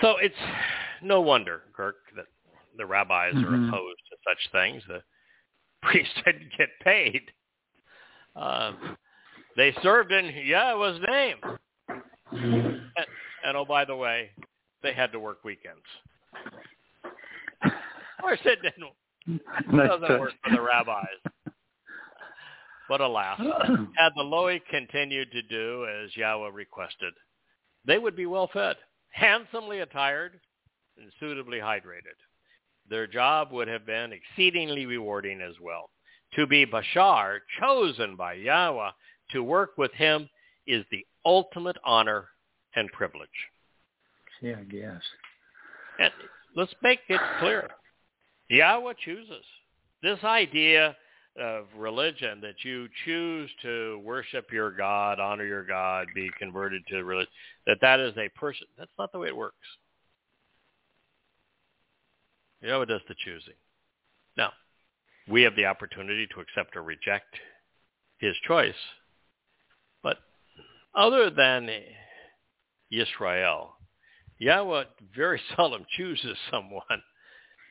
So it's no wonder, Kirk, that the rabbis mm-hmm. are opposed to such things. The priests didn't get paid. Uh, they served in Yahweh's name. Mm-hmm. And, and oh, by the way, they had to work weekends. Of course it didn't. It doesn't work for the rabbis. But alas, had the Lowy continued to do as Yahweh requested, they would be well fed handsomely attired, and suitably hydrated. Their job would have been exceedingly rewarding as well. To be bachar, chosen by Yahweh to work with him, is the ultimate honor and privilege. Yeah, I guess. And let's make it clear. Yahweh chooses. This idea of religion that you choose to worship your God, honor your God, be converted to religion, that that is a person. That's not the way it works. Yahweh does the choosing. Now, we have the opportunity to accept or reject his choice. Other than Israel, Yahweh very seldom chooses someone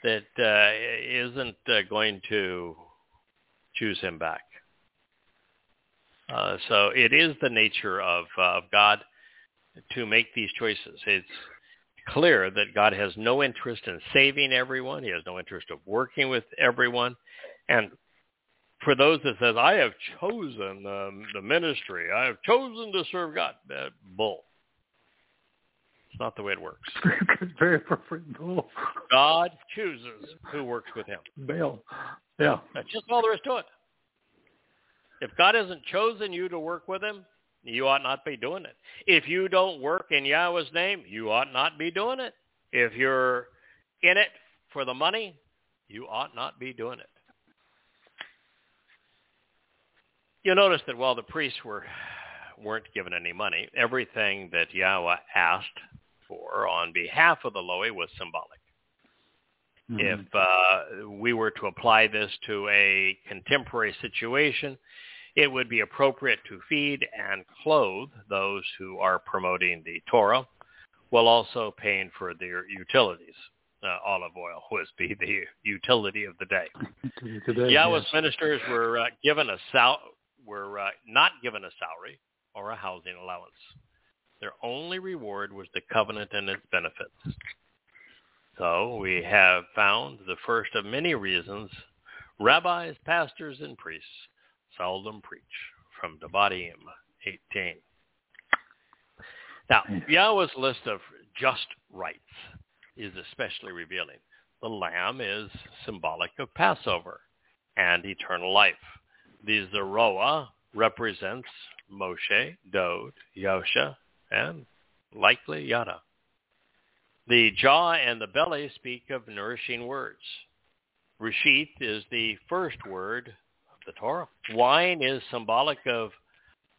that uh, not uh, going to choose him back. Uh, so it is the nature of, uh, of God to make these choices. It's clear that God has no interest in saving everyone. He has no interest of working with everyone. And for those that says, I have chosen um, the ministry, I have chosen to serve God, uh, bull. It's not the way it works. Very appropriate bull. God chooses who works with him. Baal. Yeah. That's just all there is to it. If God hasn't chosen you to work with him, you ought not be doing it. If you don't work in Yahweh's name, you ought not be doing it. If you're in it for the money, you ought not be doing it. You'll notice that while the priests were weren't given any money, everything that Yahweh asked for on behalf of the Lowy was symbolic. Mm-hmm. If uh, we were to apply this to a contemporary situation, it would be appropriate to feed and clothe those who are promoting the Torah while also paying for their utilities. Uh, olive oil would be the utility of the day. Today, Yahweh's yes. ministers were uh, given a sal- were uh, not given a salary or a housing allowance. Their only reward was the covenant and its benefits. So we have found the first of many reasons rabbis, pastors, and priests seldom preach from Dabarym 18. Now, Yahweh's list of just rights is especially revealing. The lamb is symbolic of Passover and eternal life. The Zeroah represents Moshe, Dod, Yosha, and likely Yada. The jaw and the belly speak of nourishing words. Reshith is the first word of the Torah. Wine is symbolic of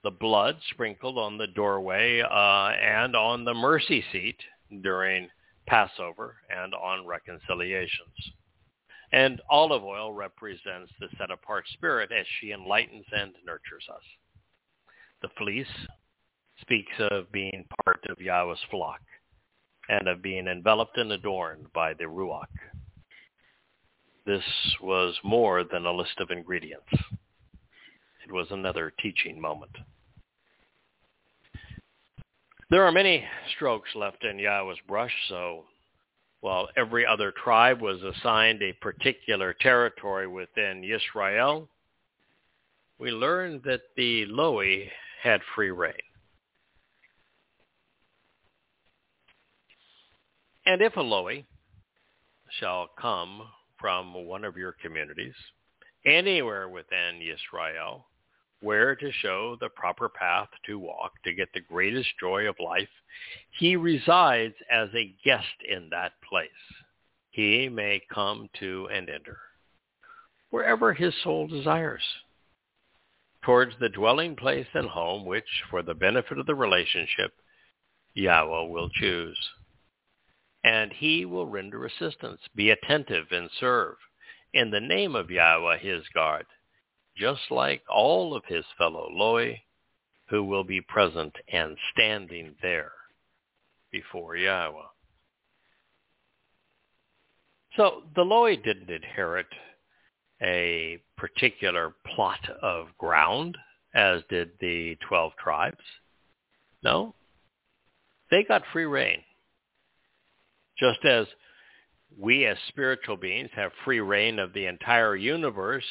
the blood sprinkled on the doorway uh, and on the mercy seat during Passover and on reconciliations. And olive oil represents the set-apart spirit as she enlightens and nurtures us. The fleece speaks of being part of Yahweh's flock and of being enveloped and adorned by the Ruach. This was more than a list of ingredients. It was another teaching moment. There are many strokes left in Yahweh's brush, so while every other tribe was assigned a particular territory within Israel, we learned that the Lowy had free reign. And if a Lowy shall come from one of your communities, anywhere within Israel, where to show the proper path to walk to get the greatest joy of life, he resides as a guest in that place. He may come to and enter wherever his soul desires towards the dwelling place and home which, for the benefit of the relationship, Yahweh will choose. And he will render assistance, be attentive, and serve in the name of Yahweh his God just like all of his fellow Lowy, who will be present and standing there before Yahweh. So the Lowy didn't inherit a particular plot of ground, as did the 12 tribes. No, they got free reign. Just as we as spiritual beings have free reign of the entire universe,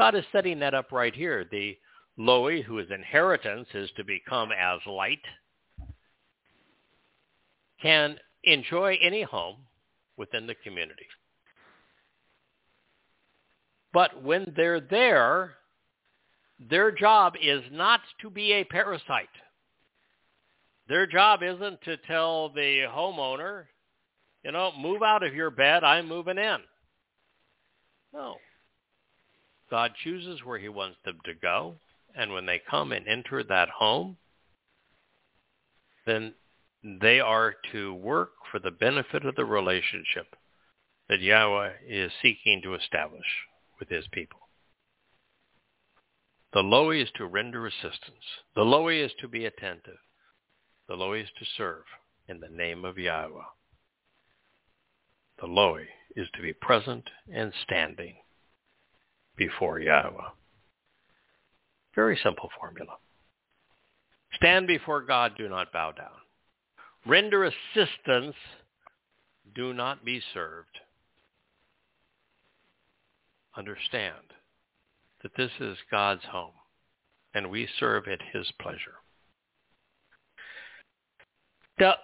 God is setting that up right here. The Lowy, whose inheritance is to become as light, can enjoy any home within the community. But when they're there, their job is not to be a parasite. Their job isn't to tell the homeowner, you know, move out of your bed, I'm moving in. No. God chooses where he wants them to go. And when they come and enter that home, then they are to work for the benefit of the relationship that Yahweh is seeking to establish with his people. The Lowy is to render assistance. The Lowy is to be attentive. The Lowy is to serve in the name of Yahweh. The Lowy is to be present and standing before Yahweh. Very simple formula. Stand before God, do not bow down. Render assistance, do not be served. Understand that this is God's home, and we serve at his pleasure. Now,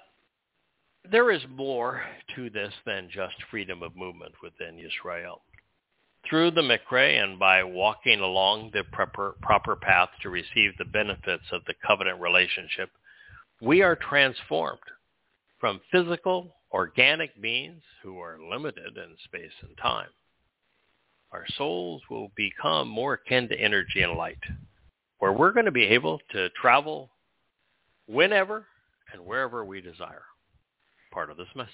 there is more to this than just freedom of movement within Israel through the Mikra and by walking along the proper, proper path to receive the benefits of the covenant relationship, we are transformed from physical, organic beings who are limited in space and time. Our souls will become more akin to energy and light, where we're going to be able to travel whenever and wherever we desire. Part of this message.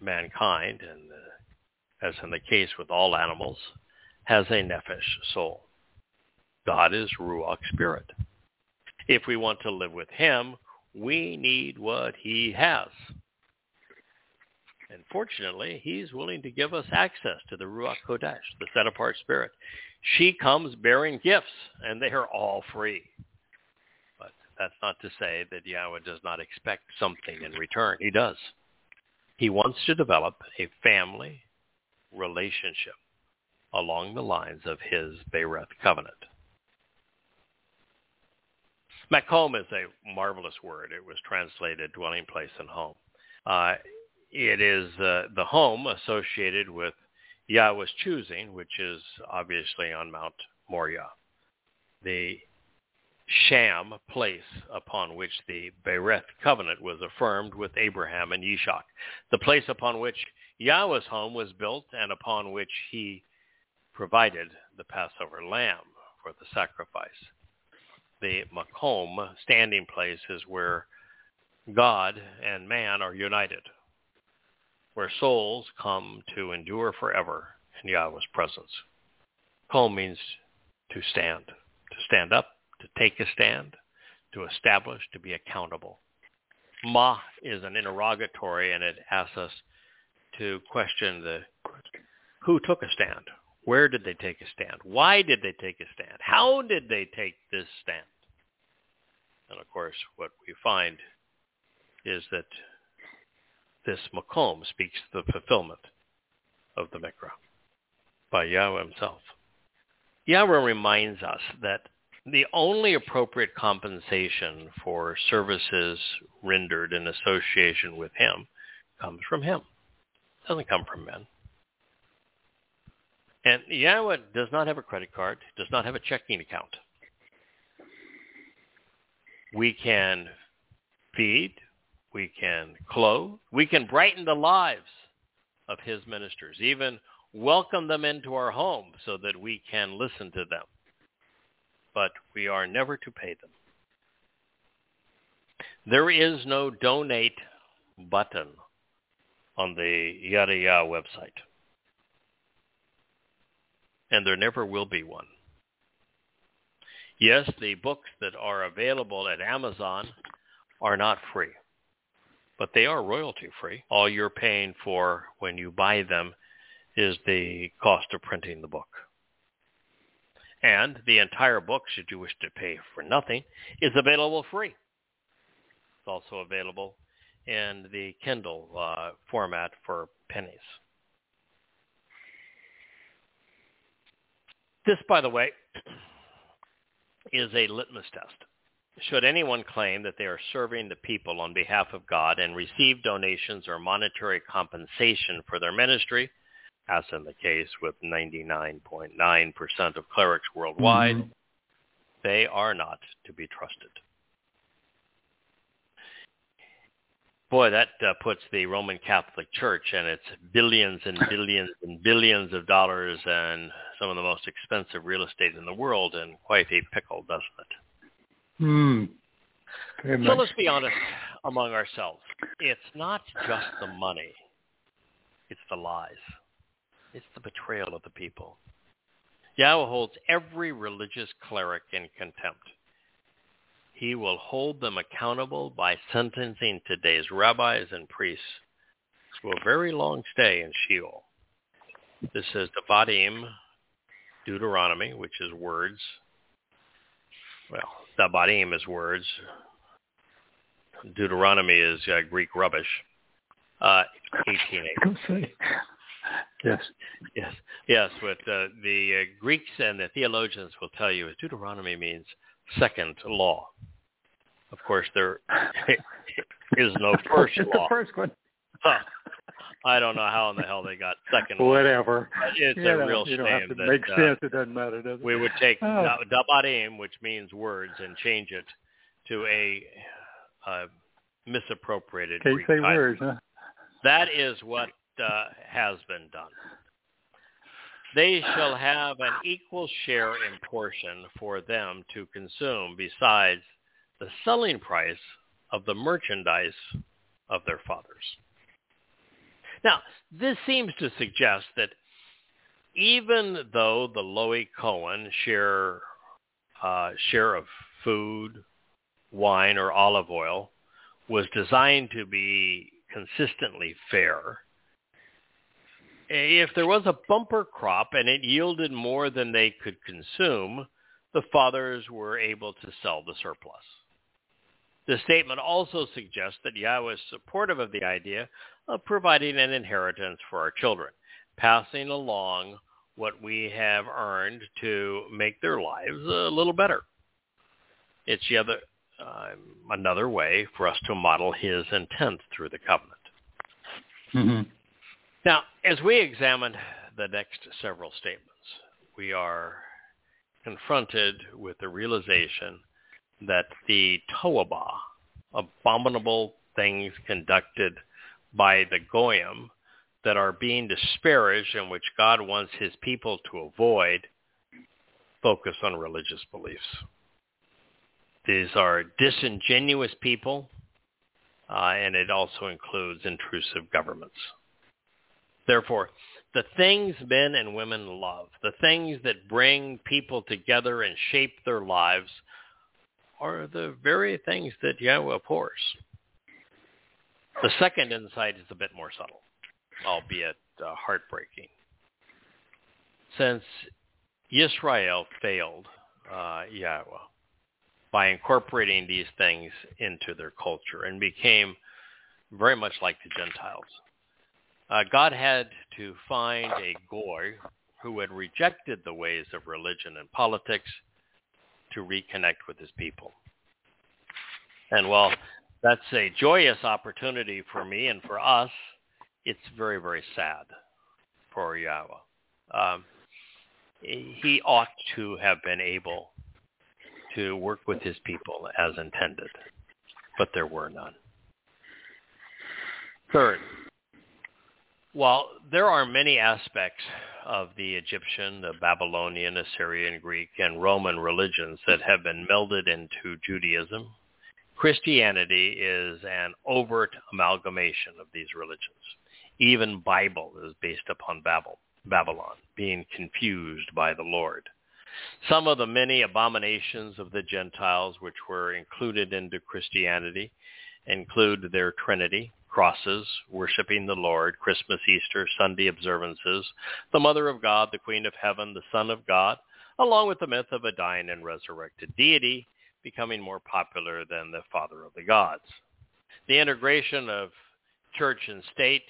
Mankind and the as in the case with all animals, has a nephesh soul. God is Ruach spirit. If we want to live with him, we need what he has. And fortunately, he's willing to give us access to the Ruach Kodesh, the set-apart spirit. She comes bearing gifts, and they are all free. But that's not to say that Yahweh does not expect something in return. He does. He wants to develop a family relationship along the lines of his Berith covenant. Makom is a marvelous word. It was translated dwelling place and home. Uh, it is uh, the home associated with Yahweh's choosing, which is obviously on Mount Moriah, the sham place upon which the Berith covenant was affirmed with Abraham and Yishak, the place upon which Yahweh's home was built and upon which he provided the Passover lamb for the sacrifice. The Makom standing place is where God and man are united, where souls come to endure forever in Yahweh's presence. Kol means to stand, to stand up, to take a stand, to establish, to be accountable. Ma is an interrogatory and it asks us to question the who took a stand? Where did they take a stand? Why did they take a stand? How did they take this stand? And of course, what we find is that this Makom speaks the fulfillment of the Mikra by Yahweh himself. Yahweh reminds us that the only appropriate compensation for services rendered in association with him comes from him. Doesn't come from men. And Yahweh does not have a credit card, does not have a checking account. We can feed, we can clothe, we can brighten the lives of his ministers, even welcome them into our home so that we can listen to them but we are never to pay them. There is no donate button on the Yada Yah website. And there never will be one. Yes, the books that are available at Amazon are not free, but they are royalty free. All you're paying for when you buy them is the cost of printing the book. And the entire book, should you wish to pay for nothing, is available free. It's also available in the Kindle uh, format for pennies. This, by the way, is a litmus test. Should anyone claim that they are serving the people on behalf of God and receive donations or monetary compensation for their ministry, as in the case with 99.9% of clerics worldwide, mm-hmm. they are not to be trusted. Boy, that uh, puts the Roman Catholic Church and its billions and billions and billions of dollars and some of the most expensive real estate in the world in quite a pickle, doesn't it? Hmm. so let's be honest among ourselves. It's not just the money. It's the lies. It's the betrayal of the people. Yahweh holds every religious cleric in contempt. He will hold them accountable by sentencing today's rabbis and priests to a very long stay in Sheol. This is the Dabarym, Deuteronomy, which is words. Well, Dabarym is words. Deuteronomy is uh, Greek rubbish. Uh, 1880. Yes. Yes. Yes. What uh, the uh, Greeks and the theologians will tell you is Deuteronomy means second law. Of course, there is no first it's law. the first one. Huh. I don't know how in the hell they got second. Whatever. Law. It's you a know, real you shame don't have to that make uh, sense. It doesn't matter, does it? we would take Oh. Dabarym, which means words, and change it to a uh, misappropriated Can't Greek say title. words, huh? That is what uh, has been done. They shall have an equal share in portion for them to consume besides the selling price of the merchandise of their fathers. Now, this seems to suggest that even though the Lowy Cohen share uh, share of food, wine, or olive oil was designed to be consistently fair, if there was a bumper crop and it yielded more than they could consume, the fathers were able to sell the surplus. The statement also suggests that Yahweh is supportive of the idea of providing an inheritance for our children, passing along what we have earned to make their lives a little better. It's yet uh, another way for us to model his intent through the covenant. Mm-hmm. Now, as we examine the next several statements, we are confronted with the realization that the Toabah, abominable things conducted by the Goyim that are being disparaged and which God wants his people to avoid, focus on religious beliefs. These are disingenuous people, uh, and it also includes intrusive governments. Therefore, the things men and women love, the things that bring people together and shape their lives, are the very things that Yahweh abhors. The second insight is a bit more subtle, albeit uh, heartbreaking. Since Israel failed uh, Yahweh by incorporating these things into their culture and became very much like the Gentiles, uh, God had to find a goy who had rejected the ways of religion and politics to reconnect with his people. And while that's a joyous opportunity for me and for us, it's very, very sad for Yahweh. Um, he ought to have been able to work with his people as intended, but there were none. Third, while there are many aspects of the Egyptian, the Babylonian, Assyrian, Greek, and Roman religions that have been melded into Judaism, Christianity is an overt amalgamation of these religions. Even Bible is based upon Babel, Babylon, being confused by the Lord. Some of the many abominations of the Gentiles which were included into Christianity include their Trinity, crosses, worshiping the Lord, Christmas, Easter, Sunday observances, the Mother of God, the Queen of Heaven, the Son of God, along with the myth of a dying and resurrected deity becoming more popular than the Father of the Gods. The integration of church and state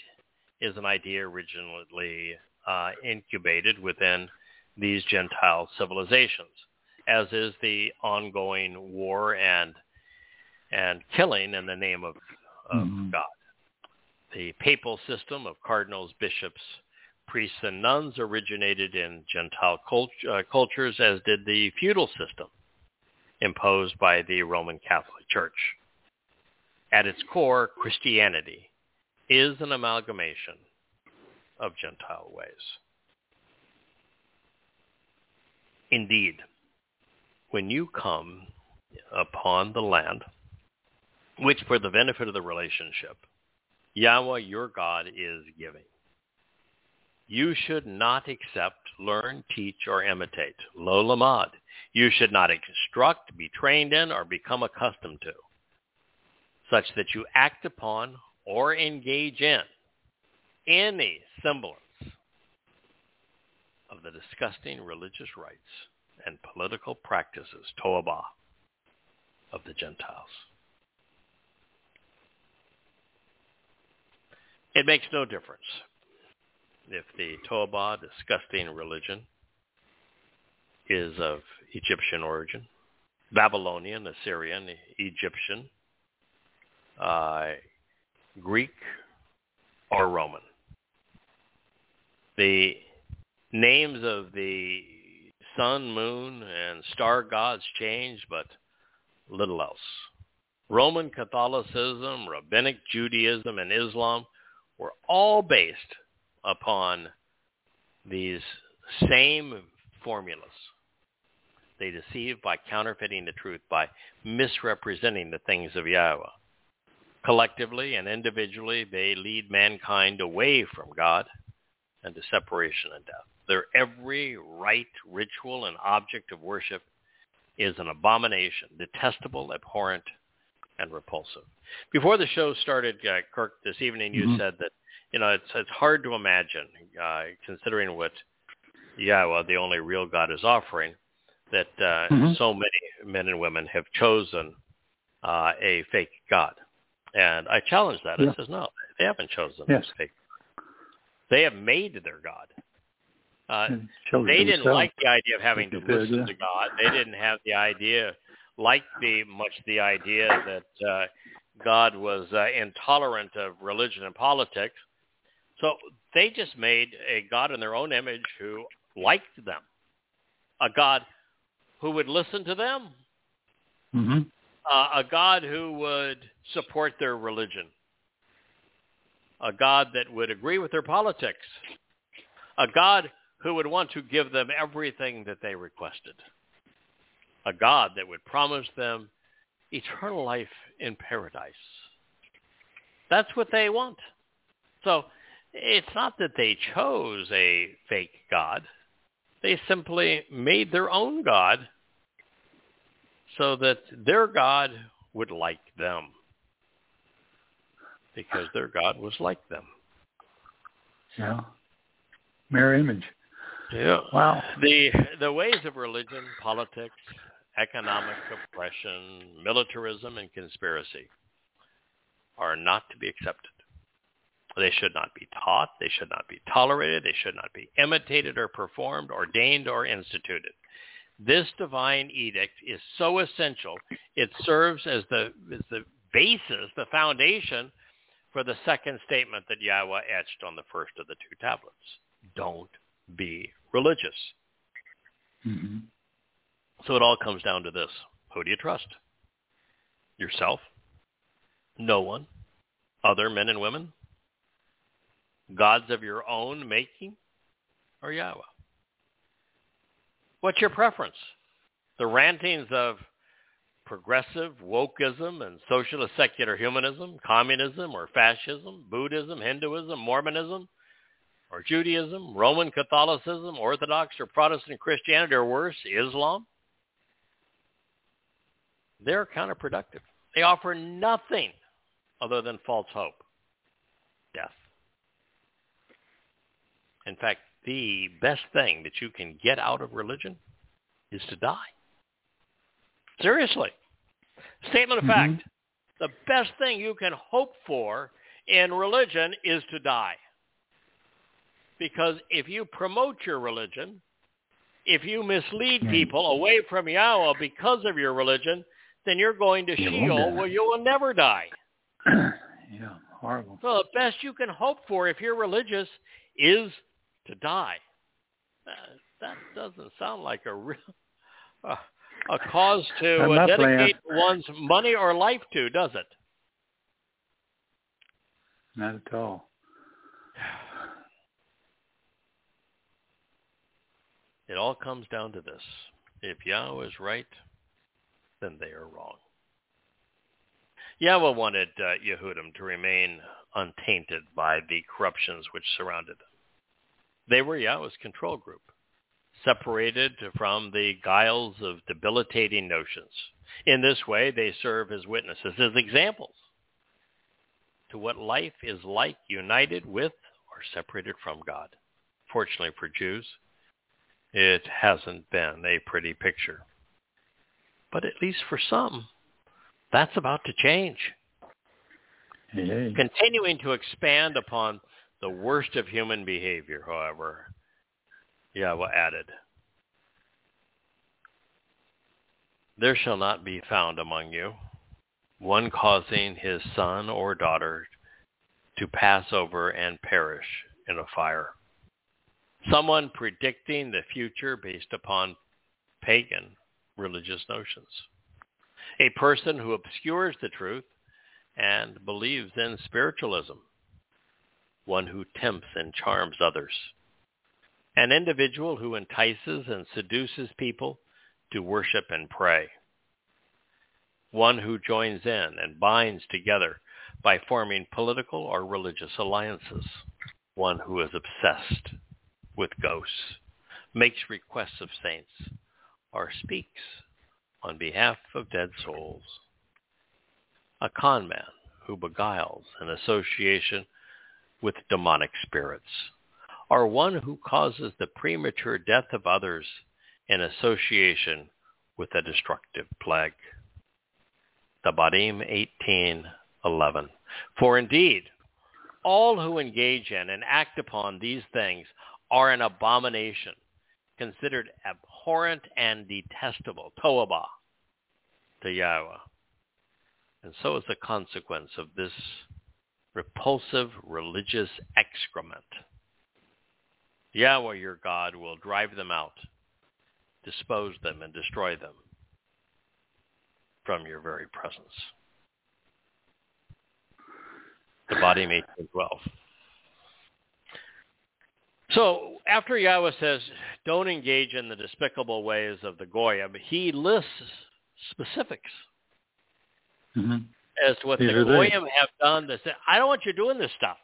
is an idea originally uh, incubated within these Gentile civilizations, as is the ongoing war and and killing in the name of, of mm-hmm. God. The papal system of cardinals, bishops, priests, and nuns originated in Gentile cult- uh, cultures, as did the feudal system imposed by the Roman Catholic Church. At its core, Christianity is an amalgamation of Gentile ways. Indeed, when you come upon the land, which for the benefit of the relationship, Yahweh your God is giving. You should not accept, learn, teach, or imitate. Lo lamad. You should not instruct, be trained in, or become accustomed to, such that you act upon or engage in any semblance of the disgusting religious rites and political practices, toabah, of the Gentiles. It makes no difference if the Toabah, disgusting religion, is of Egyptian origin, Babylonian, Assyrian, Egyptian, uh, Greek, or Roman. The names of the sun, moon, and star gods change, but little else. Roman Catholicism, Rabbinic Judaism, and Islam were all based upon these same formulas. They deceive by counterfeiting the truth, by misrepresenting the things of Yahweh. Collectively and individually, they lead mankind away from God and to separation and death. Their every rite, ritual, and object of worship is an abomination, detestable, abhorrent, and repulsive. Before the show started, uh, Kirk, this evening you mm-hmm. said that you know it's it's hard to imagine, uh, considering what Yahweh, the only real God, is offering, that uh, mm-hmm. so many men and women have chosen uh, a fake God. And I challenge that. Yeah. I says no, they haven't chosen yes. a fake. They have made their God. Uh, they didn't themselves. like the idea of having to listen to God. They didn't have the idea like the much the idea that uh, God was uh, intolerant of religion and politics. So they just made a God in their own image who liked them, a God who would listen to them, Mm-hmm. uh, a God who would support their religion, a God that would agree with their politics, a God who would want to give them everything that they requested, a God that would promise them eternal life in paradise. That's what they want. So it's not that they chose a fake God. They simply made their own God so that their God would like them because their God was like them. Yeah. Mirror image. Yeah. Wow. The the ways of religion, politics, economic oppression, militarism, and conspiracy are not to be accepted. They should not be taught. They should not be tolerated. They should not be imitated or performed, ordained or instituted. This divine edict is so essential. It serves as the, as the basis, the foundation for the second statement that Yahweh etched on the first of the two tablets. Don't be religious. Mm-hmm. So it all comes down to this. Who do you trust? Yourself? No one? Other men and women? Gods of your own making? Or Yahweh? What's your preference? The rantings of progressive wokeism and socialist secular humanism, communism or fascism, Buddhism, Hinduism, Mormonism, or Judaism, Roman Catholicism, Orthodox or Protestant Christianity, or worse, Islam? They're counterproductive. They offer nothing other than false hope, death. In fact, the best thing that you can get out of religion is to die. Seriously. Statement of Mm-hmm. fact. The best thing you can hope for in religion is to die. Because if you promote your religion, if you mislead people away from Yahweh because of your religion, then you're going to You Sheol where you will never die. yeah. Horrible. So the best you can hope for if you're religious is to die. Uh, that doesn't sound like a real uh, a cause to uh, not playing. dedicate one's money or life to, does it? Not at all. It all comes down to this. If Yahweh is right, then they are wrong. Yahweh wanted uh, Yehudim to remain untainted by the corruptions which surrounded them. They were Yahweh's control group, separated from the guiles of debilitating notions. In this way, they serve as witnesses, as examples to what life is like united with or separated from God. Fortunately for Jews, it hasn't been a pretty picture. But at least for some, that's about to change. Hey. Continuing to expand upon the worst of human behavior, however, Yahweh added, There shall not be found among you one causing his son or daughter to pass over and perish in a fire. Someone predicting the future based upon pagan religious notions. A person who obscures the truth and believes in spiritualism. One who tempts and charms others. An individual who entices and seduces people to worship and pray. One who joins in and binds together by forming political or religious alliances. One who is obsessed with ghosts, makes requests of saints, or speaks on behalf of dead souls. A con man who beguiles an association with demonic spirits, or one who causes the premature death of others in association with a destructive plague. Dabarym 18:11. For indeed, all who engage in and act upon these things are an abomination, considered abhorrent and detestable, toabah, to Yahweh. And so is the consequence of this repulsive religious excrement. Yahweh your God will drive them out dispose them and destroy them from your very presence. Dabarym 12. So after Yahweh says, don't engage in the despicable ways of the Goyim, he lists specifics Mm-hmm. as to what These the are they. Goyim have done. That say, I don't want you doing this stuff.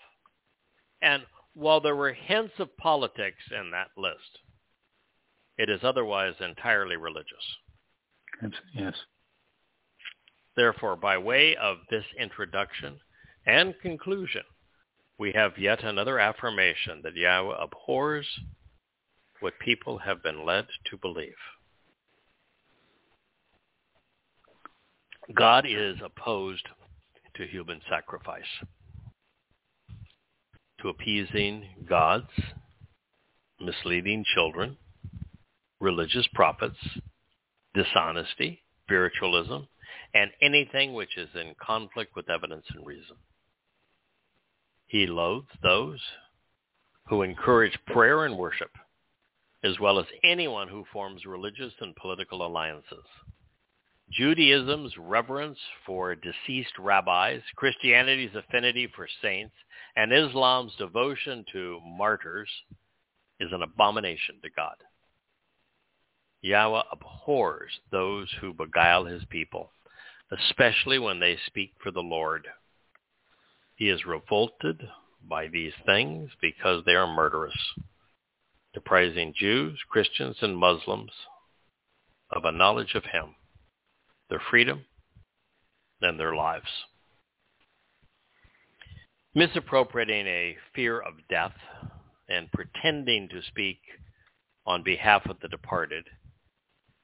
And while there were hints of politics in that list, it is otherwise entirely religious. Yes. Therefore, by way of this introduction and conclusion, we have yet another affirmation that Yahweh abhors what people have been led to believe. God is opposed to human sacrifice, to appeasing gods, misleading children, religious prophets, dishonesty, spiritualism, and anything which is in conflict with evidence and reason. He loathes those who encourage prayer and worship, as well as anyone who forms religious and political alliances. Judaism's reverence for deceased rabbis, Christianity's affinity for saints, and Islam's devotion to martyrs is an abomination to God. Yahweh abhors those who beguile his people, especially when they speak for the Lord. He is revolted by these things because they are murderous, depriving Jews, Christians, and Muslims of a knowledge of him, their freedom, and their lives. Misappropriating a fear of death and pretending to speak on behalf of the departed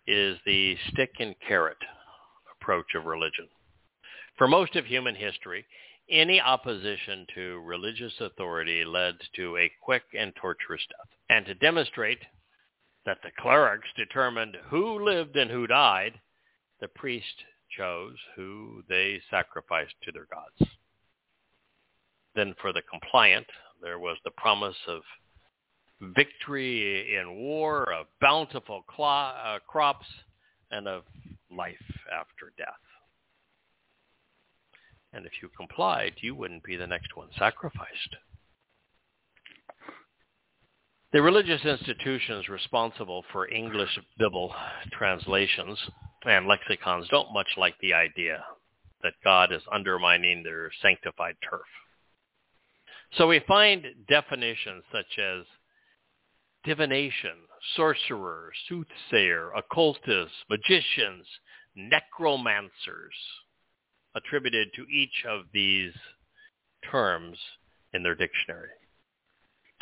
is the stick and carrot approach of religion. For most of human history, any opposition to religious authority led to a quick and torturous death. And to demonstrate that the clerics determined who lived and who died, the priest chose who they sacrificed to their gods. Then for the compliant, there was the promise of victory in war, of bountiful uh, crops, and of life after death. And if you complied, you wouldn't be the next one sacrificed. The religious institutions responsible for English Bible translations and lexicons don't much like the idea that God is undermining their sanctified turf. So we find definitions such as divination, sorcerer, soothsayer, occultists, magicians, necromancers, attributed to each of these terms in their dictionary.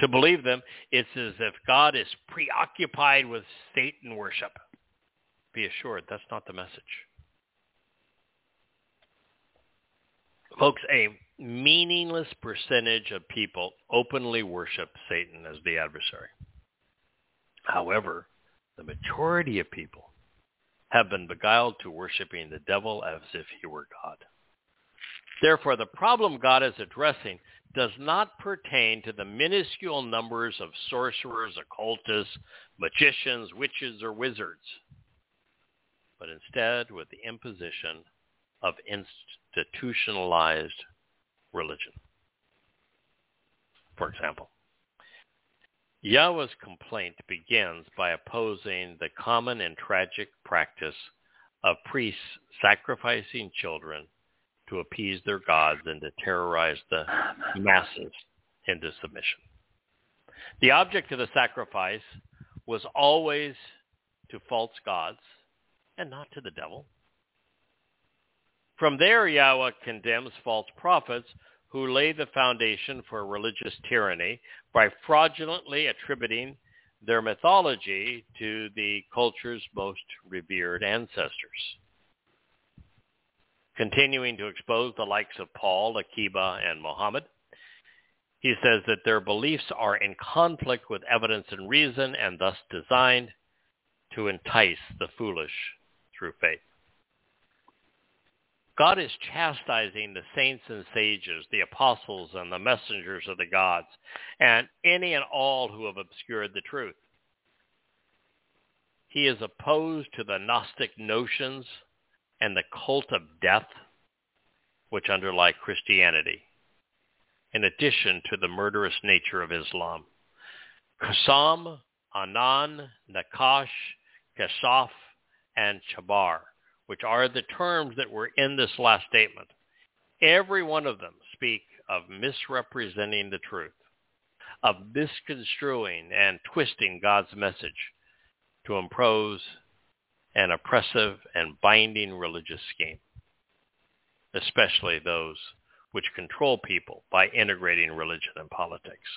To believe them, it's as if God is preoccupied with Satan worship. Be assured, that's not the message. Folks, a meaningless percentage of people openly worship Satan as the adversary. However, the majority of people have been beguiled to worshiping the devil as if he were God. Therefore, the problem God is addressing does not pertain to the minuscule numbers of sorcerers, occultists, magicians, witches, or wizards, but instead with the imposition of institutionalized religion. For example, Yahweh's complaint begins by opposing the common and tragic practice of priests sacrificing children to appease their gods and to terrorize the masses into submission. The object of the sacrifice was always to false gods and not to the devil. From there, Yahweh condemns false prophets who lay the foundation for religious tyranny by fraudulently attributing their mythology to the culture's most revered ancestors. Continuing to expose the likes of Paul, Akiba, and Muhammad, he says that their beliefs are in conflict with evidence and reason and thus designed to entice the foolish through faith. God is chastising the saints and sages, the apostles and the messengers of the gods, and any and all who have obscured the truth. He is opposed to the Gnostic notions and the cult of death which underlie Christianity, in addition to the murderous nature of Islam. Qassam, Anan, Nakash, Kashaf, and Chabar, which are the terms that were in this last statement, every one of them speak of misrepresenting the truth, of misconstruing and twisting God's message to impose an oppressive and binding religious scheme, especially those which control people by integrating religion and politics.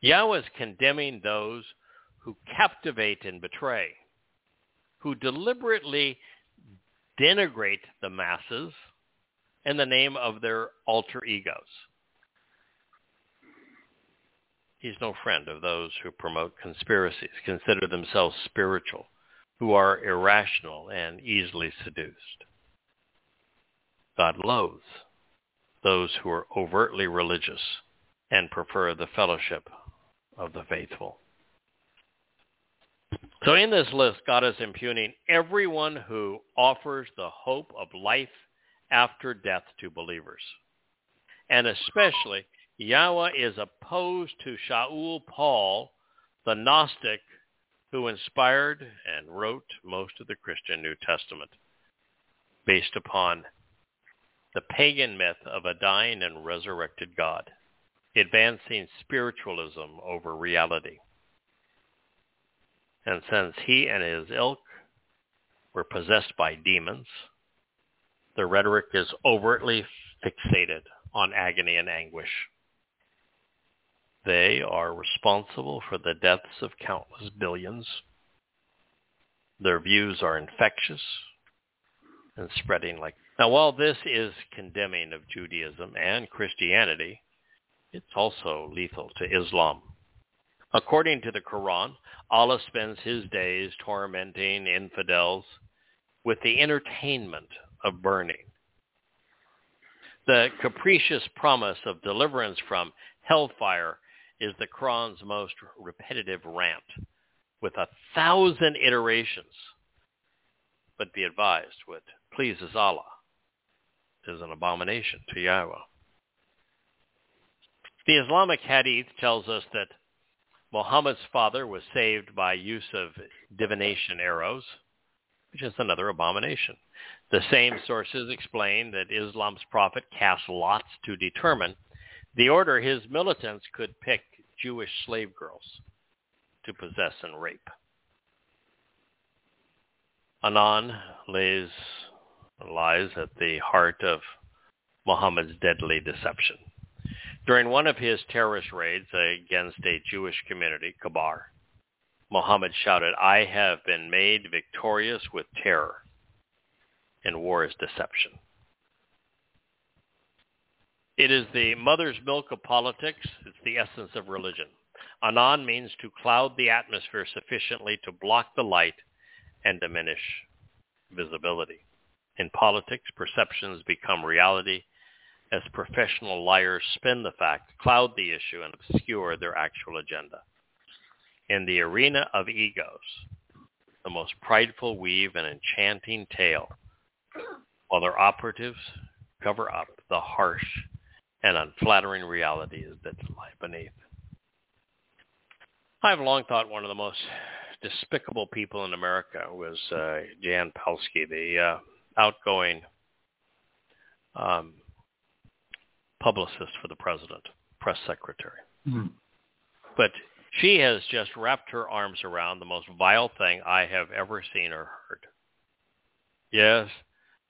Yahweh is condemning those who captivate and betray, who deliberately denigrate the masses in the name of their alter egos. He's no friend of those who promote conspiracies, consider themselves spiritual, who are irrational and easily seduced. God loathes those who are overtly religious and prefer the fellowship of the faithful. So in this list, God is impugning everyone who offers the hope of life after death to believers. And especially Yahweh is opposed to Shaul Paul, the Gnostic, who inspired and wrote most of the Christian New Testament based upon the pagan myth of a dying and resurrected God, advancing spiritualism over reality. And since he and his ilk were possessed by demons, the rhetoric is overtly fixated on agony and anguish. They are responsible for the deaths of countless billions. Their views are infectious and spreading like. Now, while this is condemning of Judaism and Christianity, it's also lethal to Islam. According to the Quran, Allah spends his days tormenting infidels with the entertainment of burning. The capricious promise of deliverance from hellfire is the Quran's most repetitive rant, with a thousand iterations. But be advised, what pleases Allah is an abomination to Yahweh. The Islamic Hadith tells us that Muhammad's father was saved by use of divination arrows, which is another abomination. The same sources explain that Islam's prophet cast lots to determine the order his militants could pick Jewish slave girls to possess and rape. Anan lays, lies at the heart of Muhammad's deadly deception. During one of his terrorist raids against a Jewish community, Khaybar, Muhammad shouted, I have been made victorious with terror, and war is deception. It is the mother's milk of politics. It's the essence of religion. Anan means to cloud the atmosphere sufficiently to block the light and diminish visibility. In politics, perceptions become reality as professional liars spin the fact, cloud the issue, and obscure their actual agenda. In the arena of egos, the most prideful weave an enchanting tale, while their operatives cover up the harsh and unflattering realities that lie beneath. I've long thought one of the most despicable people in America was uh, Jen Psaki, the uh, outgoing um, publicist for the president, press secretary. Mm-hmm. But she has just wrapped her arms around the most vile thing I have ever seen or heard. Yes,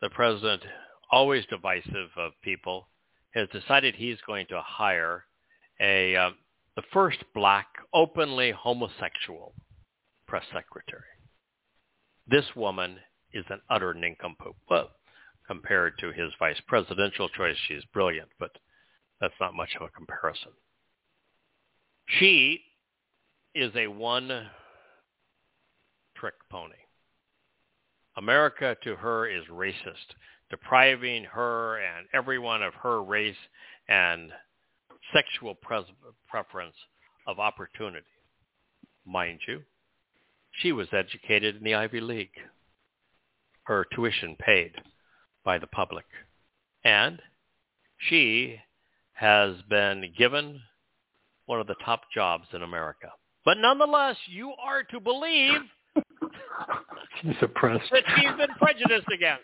the president, always divisive of people, has decided he's going to hire a uh, the first black openly homosexual press secretary. This woman is an utter nincompoop. Well, compared to his vice presidential choice, she's brilliant, but that's not much of a comparison. She is a one trick pony. America to her is racist depriving her and everyone of her race and sexual preference of opportunity. Mind you, She was educated in the Ivy League, her tuition paid by the public. And she has been given one of the top jobs in America. But nonetheless, you are to believe she's oppressed. that she's been prejudiced against.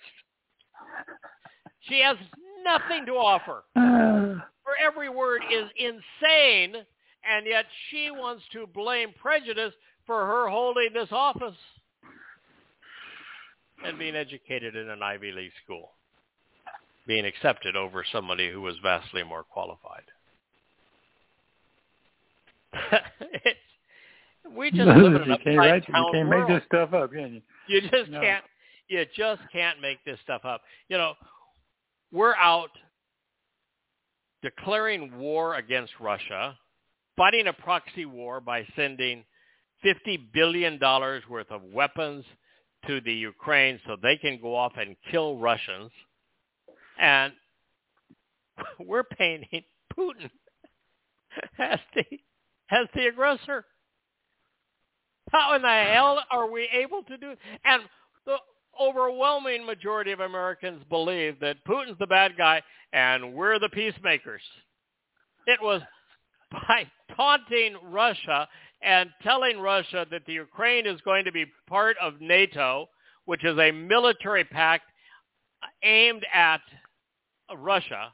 She has nothing to offer. Her every word is insane, and yet she wants to blame prejudice for her holding this office and being educated in an Ivy League school, being accepted over somebody who was vastly more qualified. we just live in an you can't, upside write, you can't world. make this stuff up, can you? You just No. can't. You just can't make this stuff up. You know, we're out declaring war against Russia, fighting a proxy war by sending fifty billion dollars worth of weapons to the Ukraine so they can go off and kill Russians, and we're painting Putin as the as the aggressor. How in the hell are we able to do? And the overwhelming majority of Americans believe that Putin's the bad guy and we're the peacemakers. It was by taunting Russia and telling Russia that the Ukraine is going to be part of NATO, which is a military pact aimed at Russia,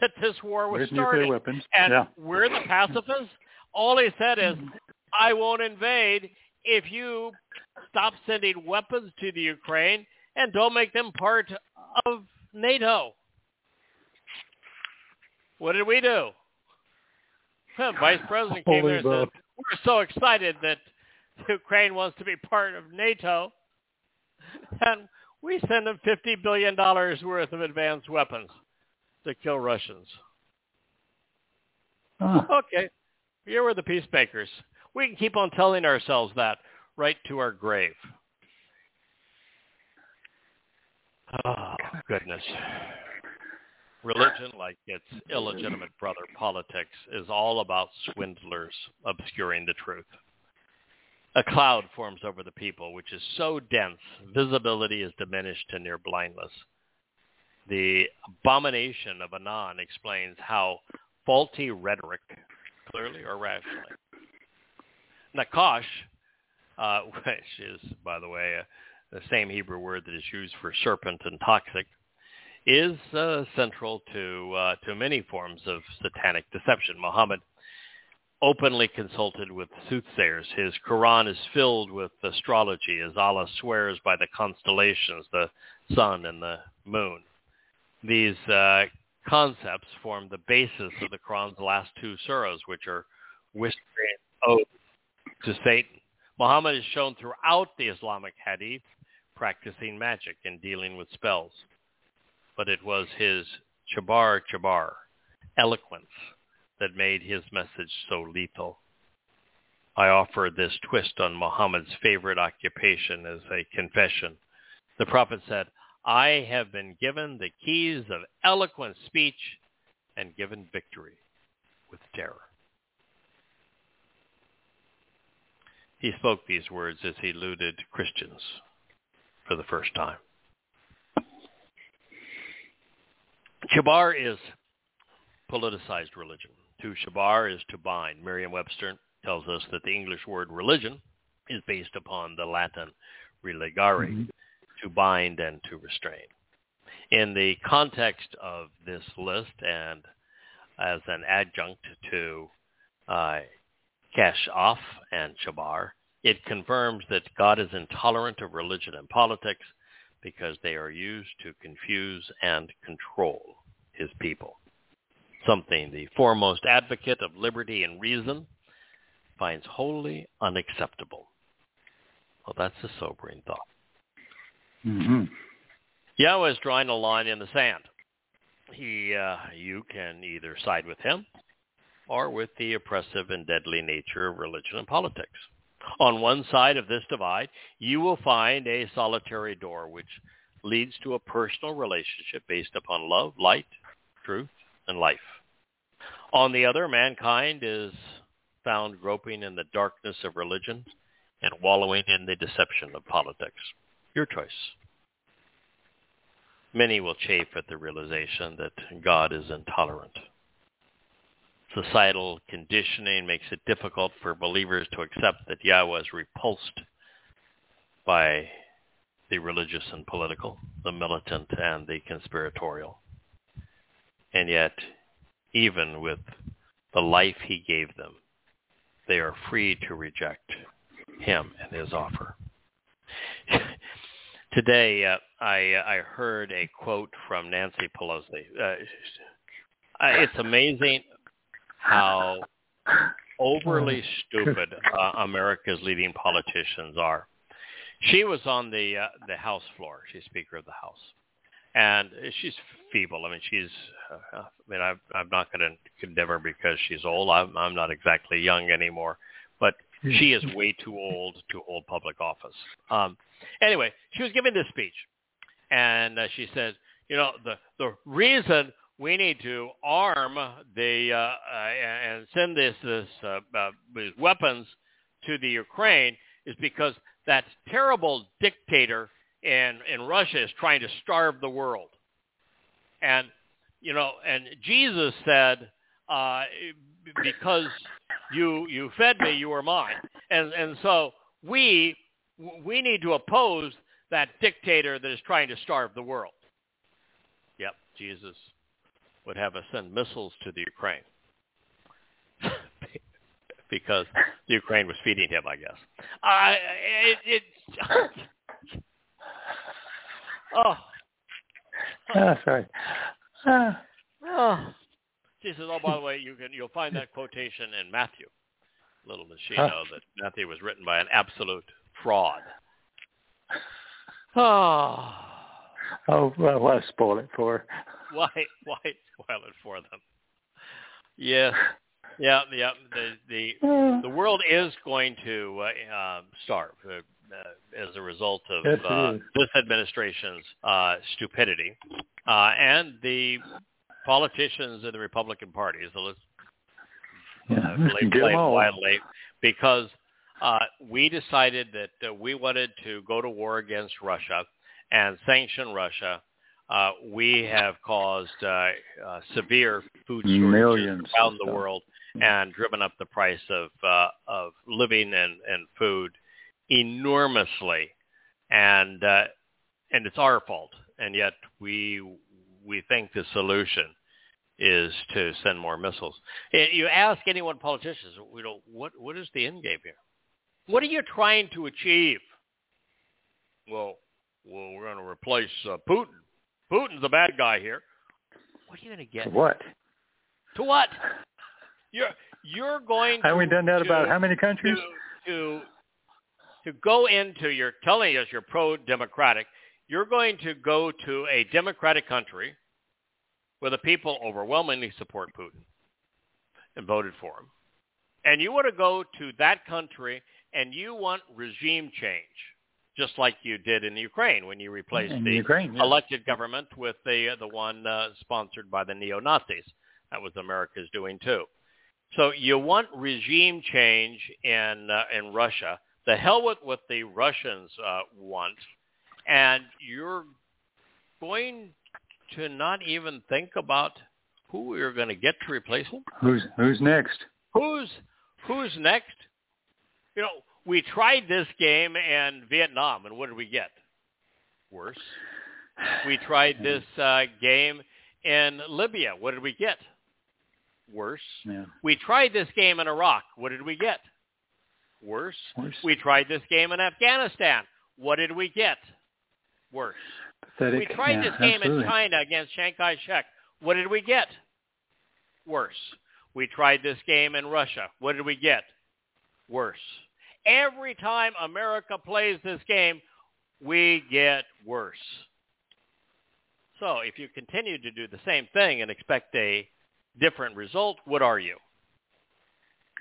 that this war was With started. nuclear weapons. And yeah. we're the pacifists. All he said is, I won't invade if you stop sending weapons to the Ukraine and don't make them part of NATO. What did we do? The Vice President came Holy there and said, we're so excited that Ukraine wants to be part of NATO. And we send them $50 billion worth of advanced weapons to kill Russians. Oh, Okay. Here we're the peacemakers. We can keep on telling ourselves that right to our grave. Oh, goodness. Religion, like its illegitimate brother politics, is all about swindlers obscuring the truth. A cloud forms over the people, which is so dense, visibility is diminished to near blindness. The abomination of Anan explains how faulty rhetoric, clearly or rationally, Nakash, uh, which is, by the way, uh, the same Hebrew word that is used for serpent and toxic, is uh, central to uh, to many forms of satanic deception. Muhammad openly consulted with soothsayers. His Quran is filled with astrology, as Allah swears by the constellations, the sun and the moon. These uh, concepts form the basis of the Quran's last two surahs, which are whispering oaths to Satan. Muhammad is shown throughout the Islamic hadith practicing magic and dealing with spells. But it was his chabar chabar, eloquence, that made his message so lethal. I offer this twist on Muhammad's favorite occupation as a confession. The Prophet said, I have been given the keys of eloquent speech and given victory with terror. He spoke these words as he looted Christians for the first time. Chabar is politicized religion. To chabar is to bind. Merriam-Webster tells us that the English word religion is based upon the Latin religare, Mhm. to bind and to restrain. In the context of this list and as an adjunct to uh, Kashaf and Chabar, it confirms that God is intolerant of religion and politics because they are used to confuse and control his people. Something the foremost advocate of liberty and reason finds wholly unacceptable. Well, that's a sobering thought. hmm Yahweh is drawing a line in the sand. He, uh, you can either side with him or with the oppressive and deadly nature of religion and politics. On one side of this divide, you will find a solitary door which leads to a personal relationship based upon love, light, truth, and life. On the other, mankind is found groping in the darkness of religion and wallowing in the deception of politics. Your choice. Many will chafe at the realization that God is intolerant. Societal conditioning makes it difficult for believers to accept that Yahweh is repulsed by the religious and political, the militant and the conspiratorial. And yet, even with the life he gave them, they are free to reject him and his offer. Today, uh, I, I heard a quote from Nancy Pelosi. Uh, it's amazing how overly stupid uh, America's leading politicians are. She was on the uh, the House floor. She's Speaker of the House, and she's feeble. I mean, she's. Uh, I mean, I'm I'm not going to condemn her because she's old. I'm I'm not exactly young anymore, but she is way too old to hold public office. Um, anyway, she was giving this speech, and uh, she said, you know, the the reason we need to arm the uh, uh, and send this this uh, uh, these weapons to the Ukraine is because that terrible dictator in in Russia is trying to starve the world. And you know, and Jesus said, uh, because you you fed me, you were mine. And and so we we need to oppose that dictator that is trying to starve the world. Yep, Jesus would have us send missiles to the Ukraine because the Ukraine was feeding him, I guess. Uh, it, it oh. oh, sorry. Uh. Oh. She says, "Oh, by the way, you can you'll find that quotation in Matthew." Little does she know that Matthew was written by an absolute fraud. Oh. Oh, well, why spoil it for her? Why, why spoil it for them? Yes, yeah, yeah. The the the world is going to uh, uh, starve uh, uh, as a result of yes, uh, this administration's uh, stupidity. Uh, and the politicians in the Republican Party. So let's yeah, blame, blame wildly because uh, we decided that uh, we wanted to go to war against Russia and sanction Russia. Uh, we have caused uh, uh, severe food shortages Millions around the world and driven up the price of uh, of living and, and food enormously, and uh, and it's our fault. And yet we we think the solution is to send more missiles. You ask anyone politicians, you know, what what is the end game here? What are you trying to achieve? Well, well, we're going to replace uh, Putin. Putin's the bad guy here. What are you going to get? To what? To what? You're you're going. Haven't we done that to, about how many countries? To, to to go into you're telling us you're pro-democratic. You're going to go to a democratic country where the people overwhelmingly support Putin and voted for him, and you want to go to that country and you want regime change just like you did in Ukraine when you replaced in the Ukraine, yeah. elected government with the the one uh, sponsored by the neo Nazis. That was America's doing too. So you want regime change in uh, in Russia. The hell with what the Russians uh, want, and you're going to not even think about who you're going to get to replace them. Who's who's next? Who's who's next? You know, we tried this game in Vietnam, and what did we get? Worse. We tried this uh, game in Libya. What did we get? Worse. Yeah. We tried this game in Iraq. What did we get? Worse. Worse. We tried this game in Afghanistan. What did we get? Worse. Pathetic. We tried yeah, this game absolutely. in China against Chiang Kai-shek. What did we get? Worse. We tried this game in Russia. What did we get? Worse. Every time America plays this game, we get worse. So if you continue to do the same thing and expect a different result, what are you?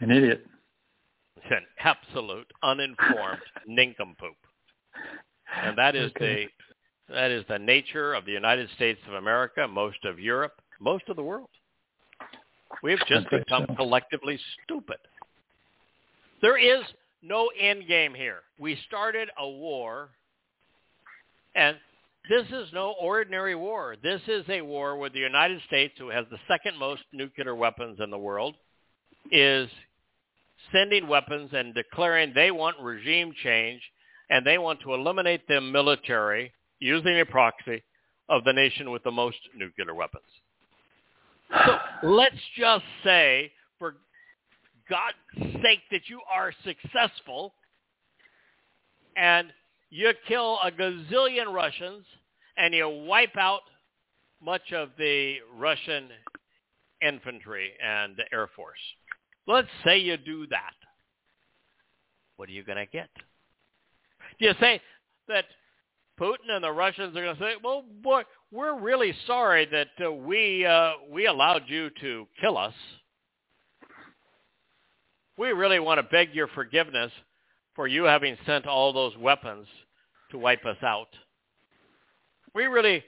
An idiot. An absolute uninformed nincompoop. And that is Okay. the that is the nature of the United States of America, most of Europe, most of the world. We've just become so. collectively stupid. There is no end game here. We started a war, and this is no ordinary war. This is a war where the United States, who has the second most nuclear weapons in the world, is sending weapons and declaring they want regime change and they want to eliminate the military using a proxy of the nation with the most nuclear weapons. So let's just say, for God's sake, that you are successful and you kill a gazillion Russians and you wipe out much of the Russian infantry and the Air Force. Let's say you do that. What are you going to get? Do you say that Putin and the Russians are going to say, "Well, boy, we're really sorry that uh, we uh, we allowed you to kill us. We really want to beg your forgiveness for you having sent all those weapons to wipe us out. We really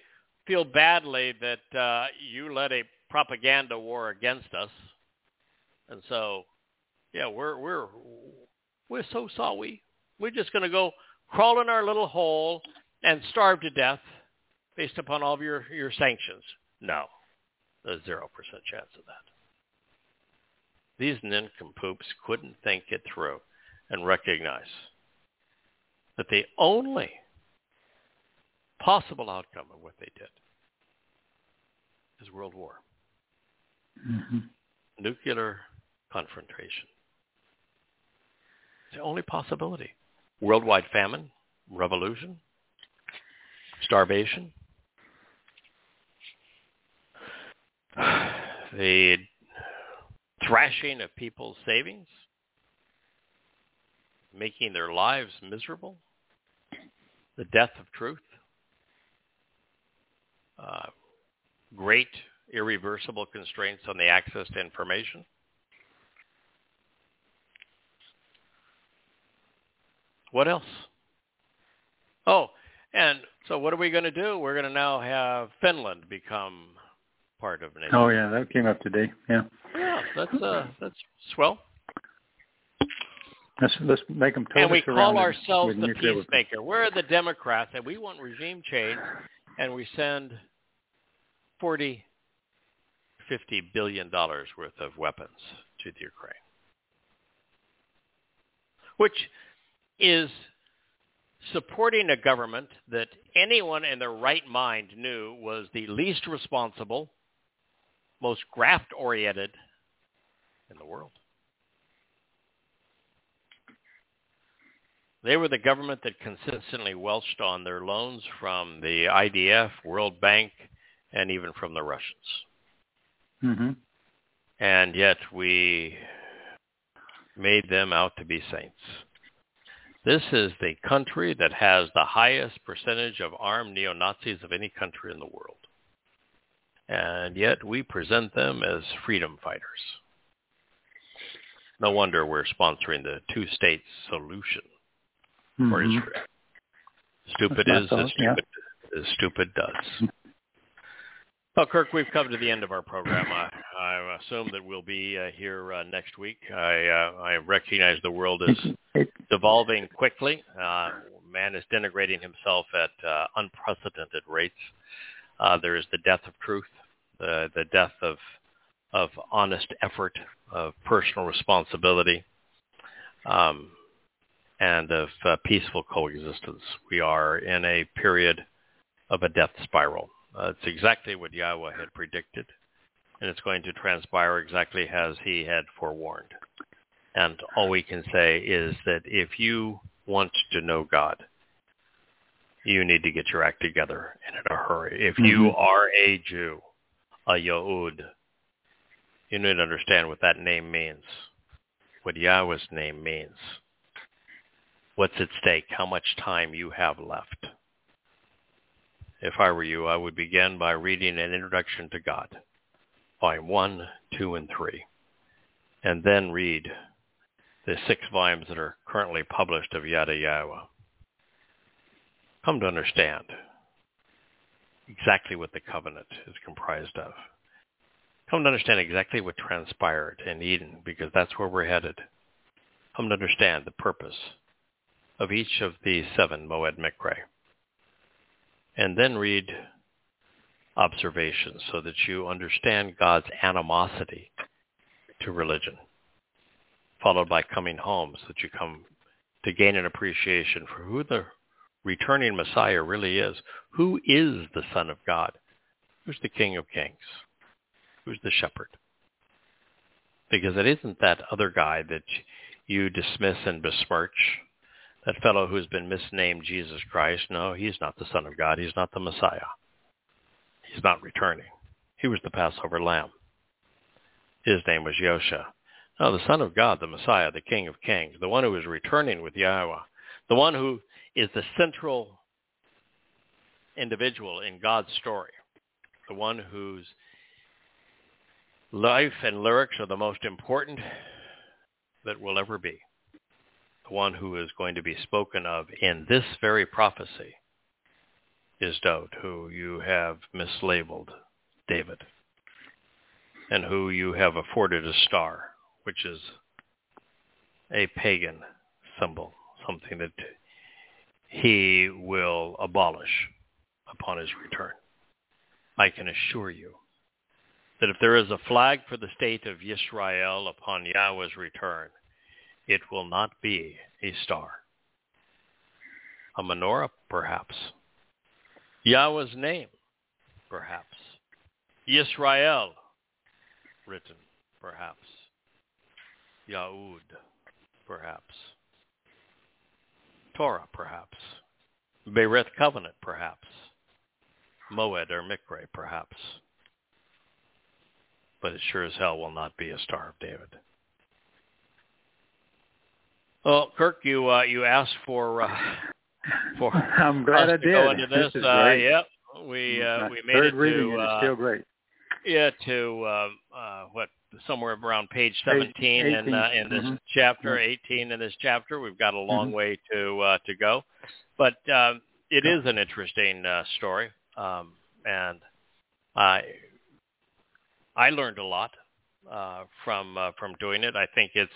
feel badly that uh, you led a propaganda war against us, and so, yeah, we're we're we're so sorry. We're just going to go crawl in our little hole and starve to death based upon all of your, your sanctions? No. There's 0% chance of that. These nincompoops couldn't think it through and recognize that the only possible outcome of what they did is world war. Mm-hmm. Nuclear confrontation. It's the only possibility. Worldwide famine, revolution, starvation, the thrashing of people's savings, making their lives miserable, the death of truth, uh, great irreversible constraints on the access to information. What else? Oh, and so what are we going to do? We're going to now have Finland become part of NATO. Oh yeah, that came up today. Yeah. Yeah, that's uh, that's swell. Let's let's make them totally And we call ourselves the nuclear weapons. We're the Democrats, and we want regime change, and we send forty, fifty billion dollars worth of weapons to the Ukraine, which is supporting a government that anyone in their right mind knew was the least responsible, most graft-oriented in the world. They were the government that consistently welched on their loans from the IMF, World Bank, and even from the Russians. Mm-hmm. And yet we made them out to be saints. This is the country that has the highest percentage of armed neo-Nazis of any country in the world. And yet we present them as freedom fighters. No wonder we're sponsoring the two-state solution for Mhm. Israel. Stupid is as yeah. stupid as stupid does. Well, Kirk, we've come to the end of our program. I, I assume that we'll be uh, here uh, next week. I, uh, I recognize the world is evolving quickly. Uh, man is denigrating himself at uh, unprecedented rates. Uh, there is the death of truth, the, the death of, of honest effort, of personal responsibility, um, and of uh, peaceful coexistence. We are in a period of a death spiral. Uh, it's exactly what Yahowah had predicted, and it's going to transpire exactly as he had forewarned. And all we can say is that if you want to know God, you need to get your act together and in a hurry. If you Mhm. are a Jew, a Yehud, you need to understand what that name means, what Yahowah's name means, what's at stake, how much time you have left. If I were you, I would begin by reading an introduction to God, volume 1, 2, and 3, and then read the six volumes that are currently published of Yada Yahowah. Come to understand exactly what the covenant is comprised of. Come to understand exactly what transpired in Eden, because that's where we're headed. come to understand the purpose of each of these seven Moed Mikre. And then read observations so that you understand God's animosity to religion, followed by coming home so that you come to gain an appreciation for who the returning Messiah really is. Who is the Son of God? Who's the King of Kings? Who's the shepherd? Because it isn't that other guy that you dismiss and besmirch, that fellow who's been misnamed Jesus Christ. No, he's not the Son of God. He's not the Messiah. He's not returning. He was the Passover lamb. His name was Yosha. No, the Son of God, the Messiah, the King of Kings, the one who is returning with Yahowah, the one who is the central individual in God's story, the one whose life and lyrics are the most important that will ever be, one who is going to be spoken of in this very prophecy is Dowd, who you have mislabeled David, and who you have afforded a star, which is a pagan symbol, something that he will abolish upon his return. I can assure you that if there is a flag for the state of Israel upon Yahowah's return, it will not be a star. A menorah, perhaps. Yahowah's name, perhaps. Yisrael, written, perhaps. Yahud, perhaps. Towrah, perhaps. Berith covenant, perhaps. Moed or Mikre, perhaps. But it sure as hell will not be a Star of David. Well, Kirk, you uh, you asked for uh, for I'm glad us I to did. go into this. this uh, yep, we uh, My we made it to uh, still great. yeah to uh, uh, what somewhere around page 17 in uh, in this Mhm. chapter, Yeah. 18 in this chapter. We've got a long Mhm. way to uh, to go, but um, it is an interesting uh, story, um, and I I learned a lot uh, from uh, from doing it. I think it's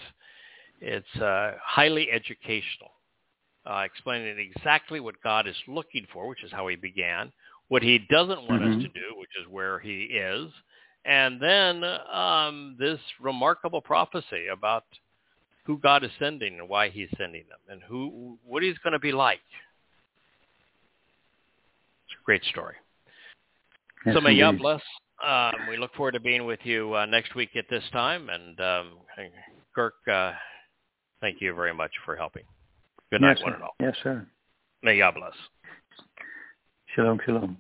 it's uh, highly educational, uh, explaining exactly what God is looking for, which is how He began, what He doesn't want us Mhm. to do, which is where He is, and then um, this remarkable prophecy about who God is sending and why He's sending them, and who what He's going to be like. It's a great story. Yes, so may Yah indeed. bless. Um, we look forward to being with you uh, next week at this time. And um, Kirk, uh, thank you very much for helping. Good night, yes, one sir. and all. Yes, sir. May Yah bless. Shalom, shalom.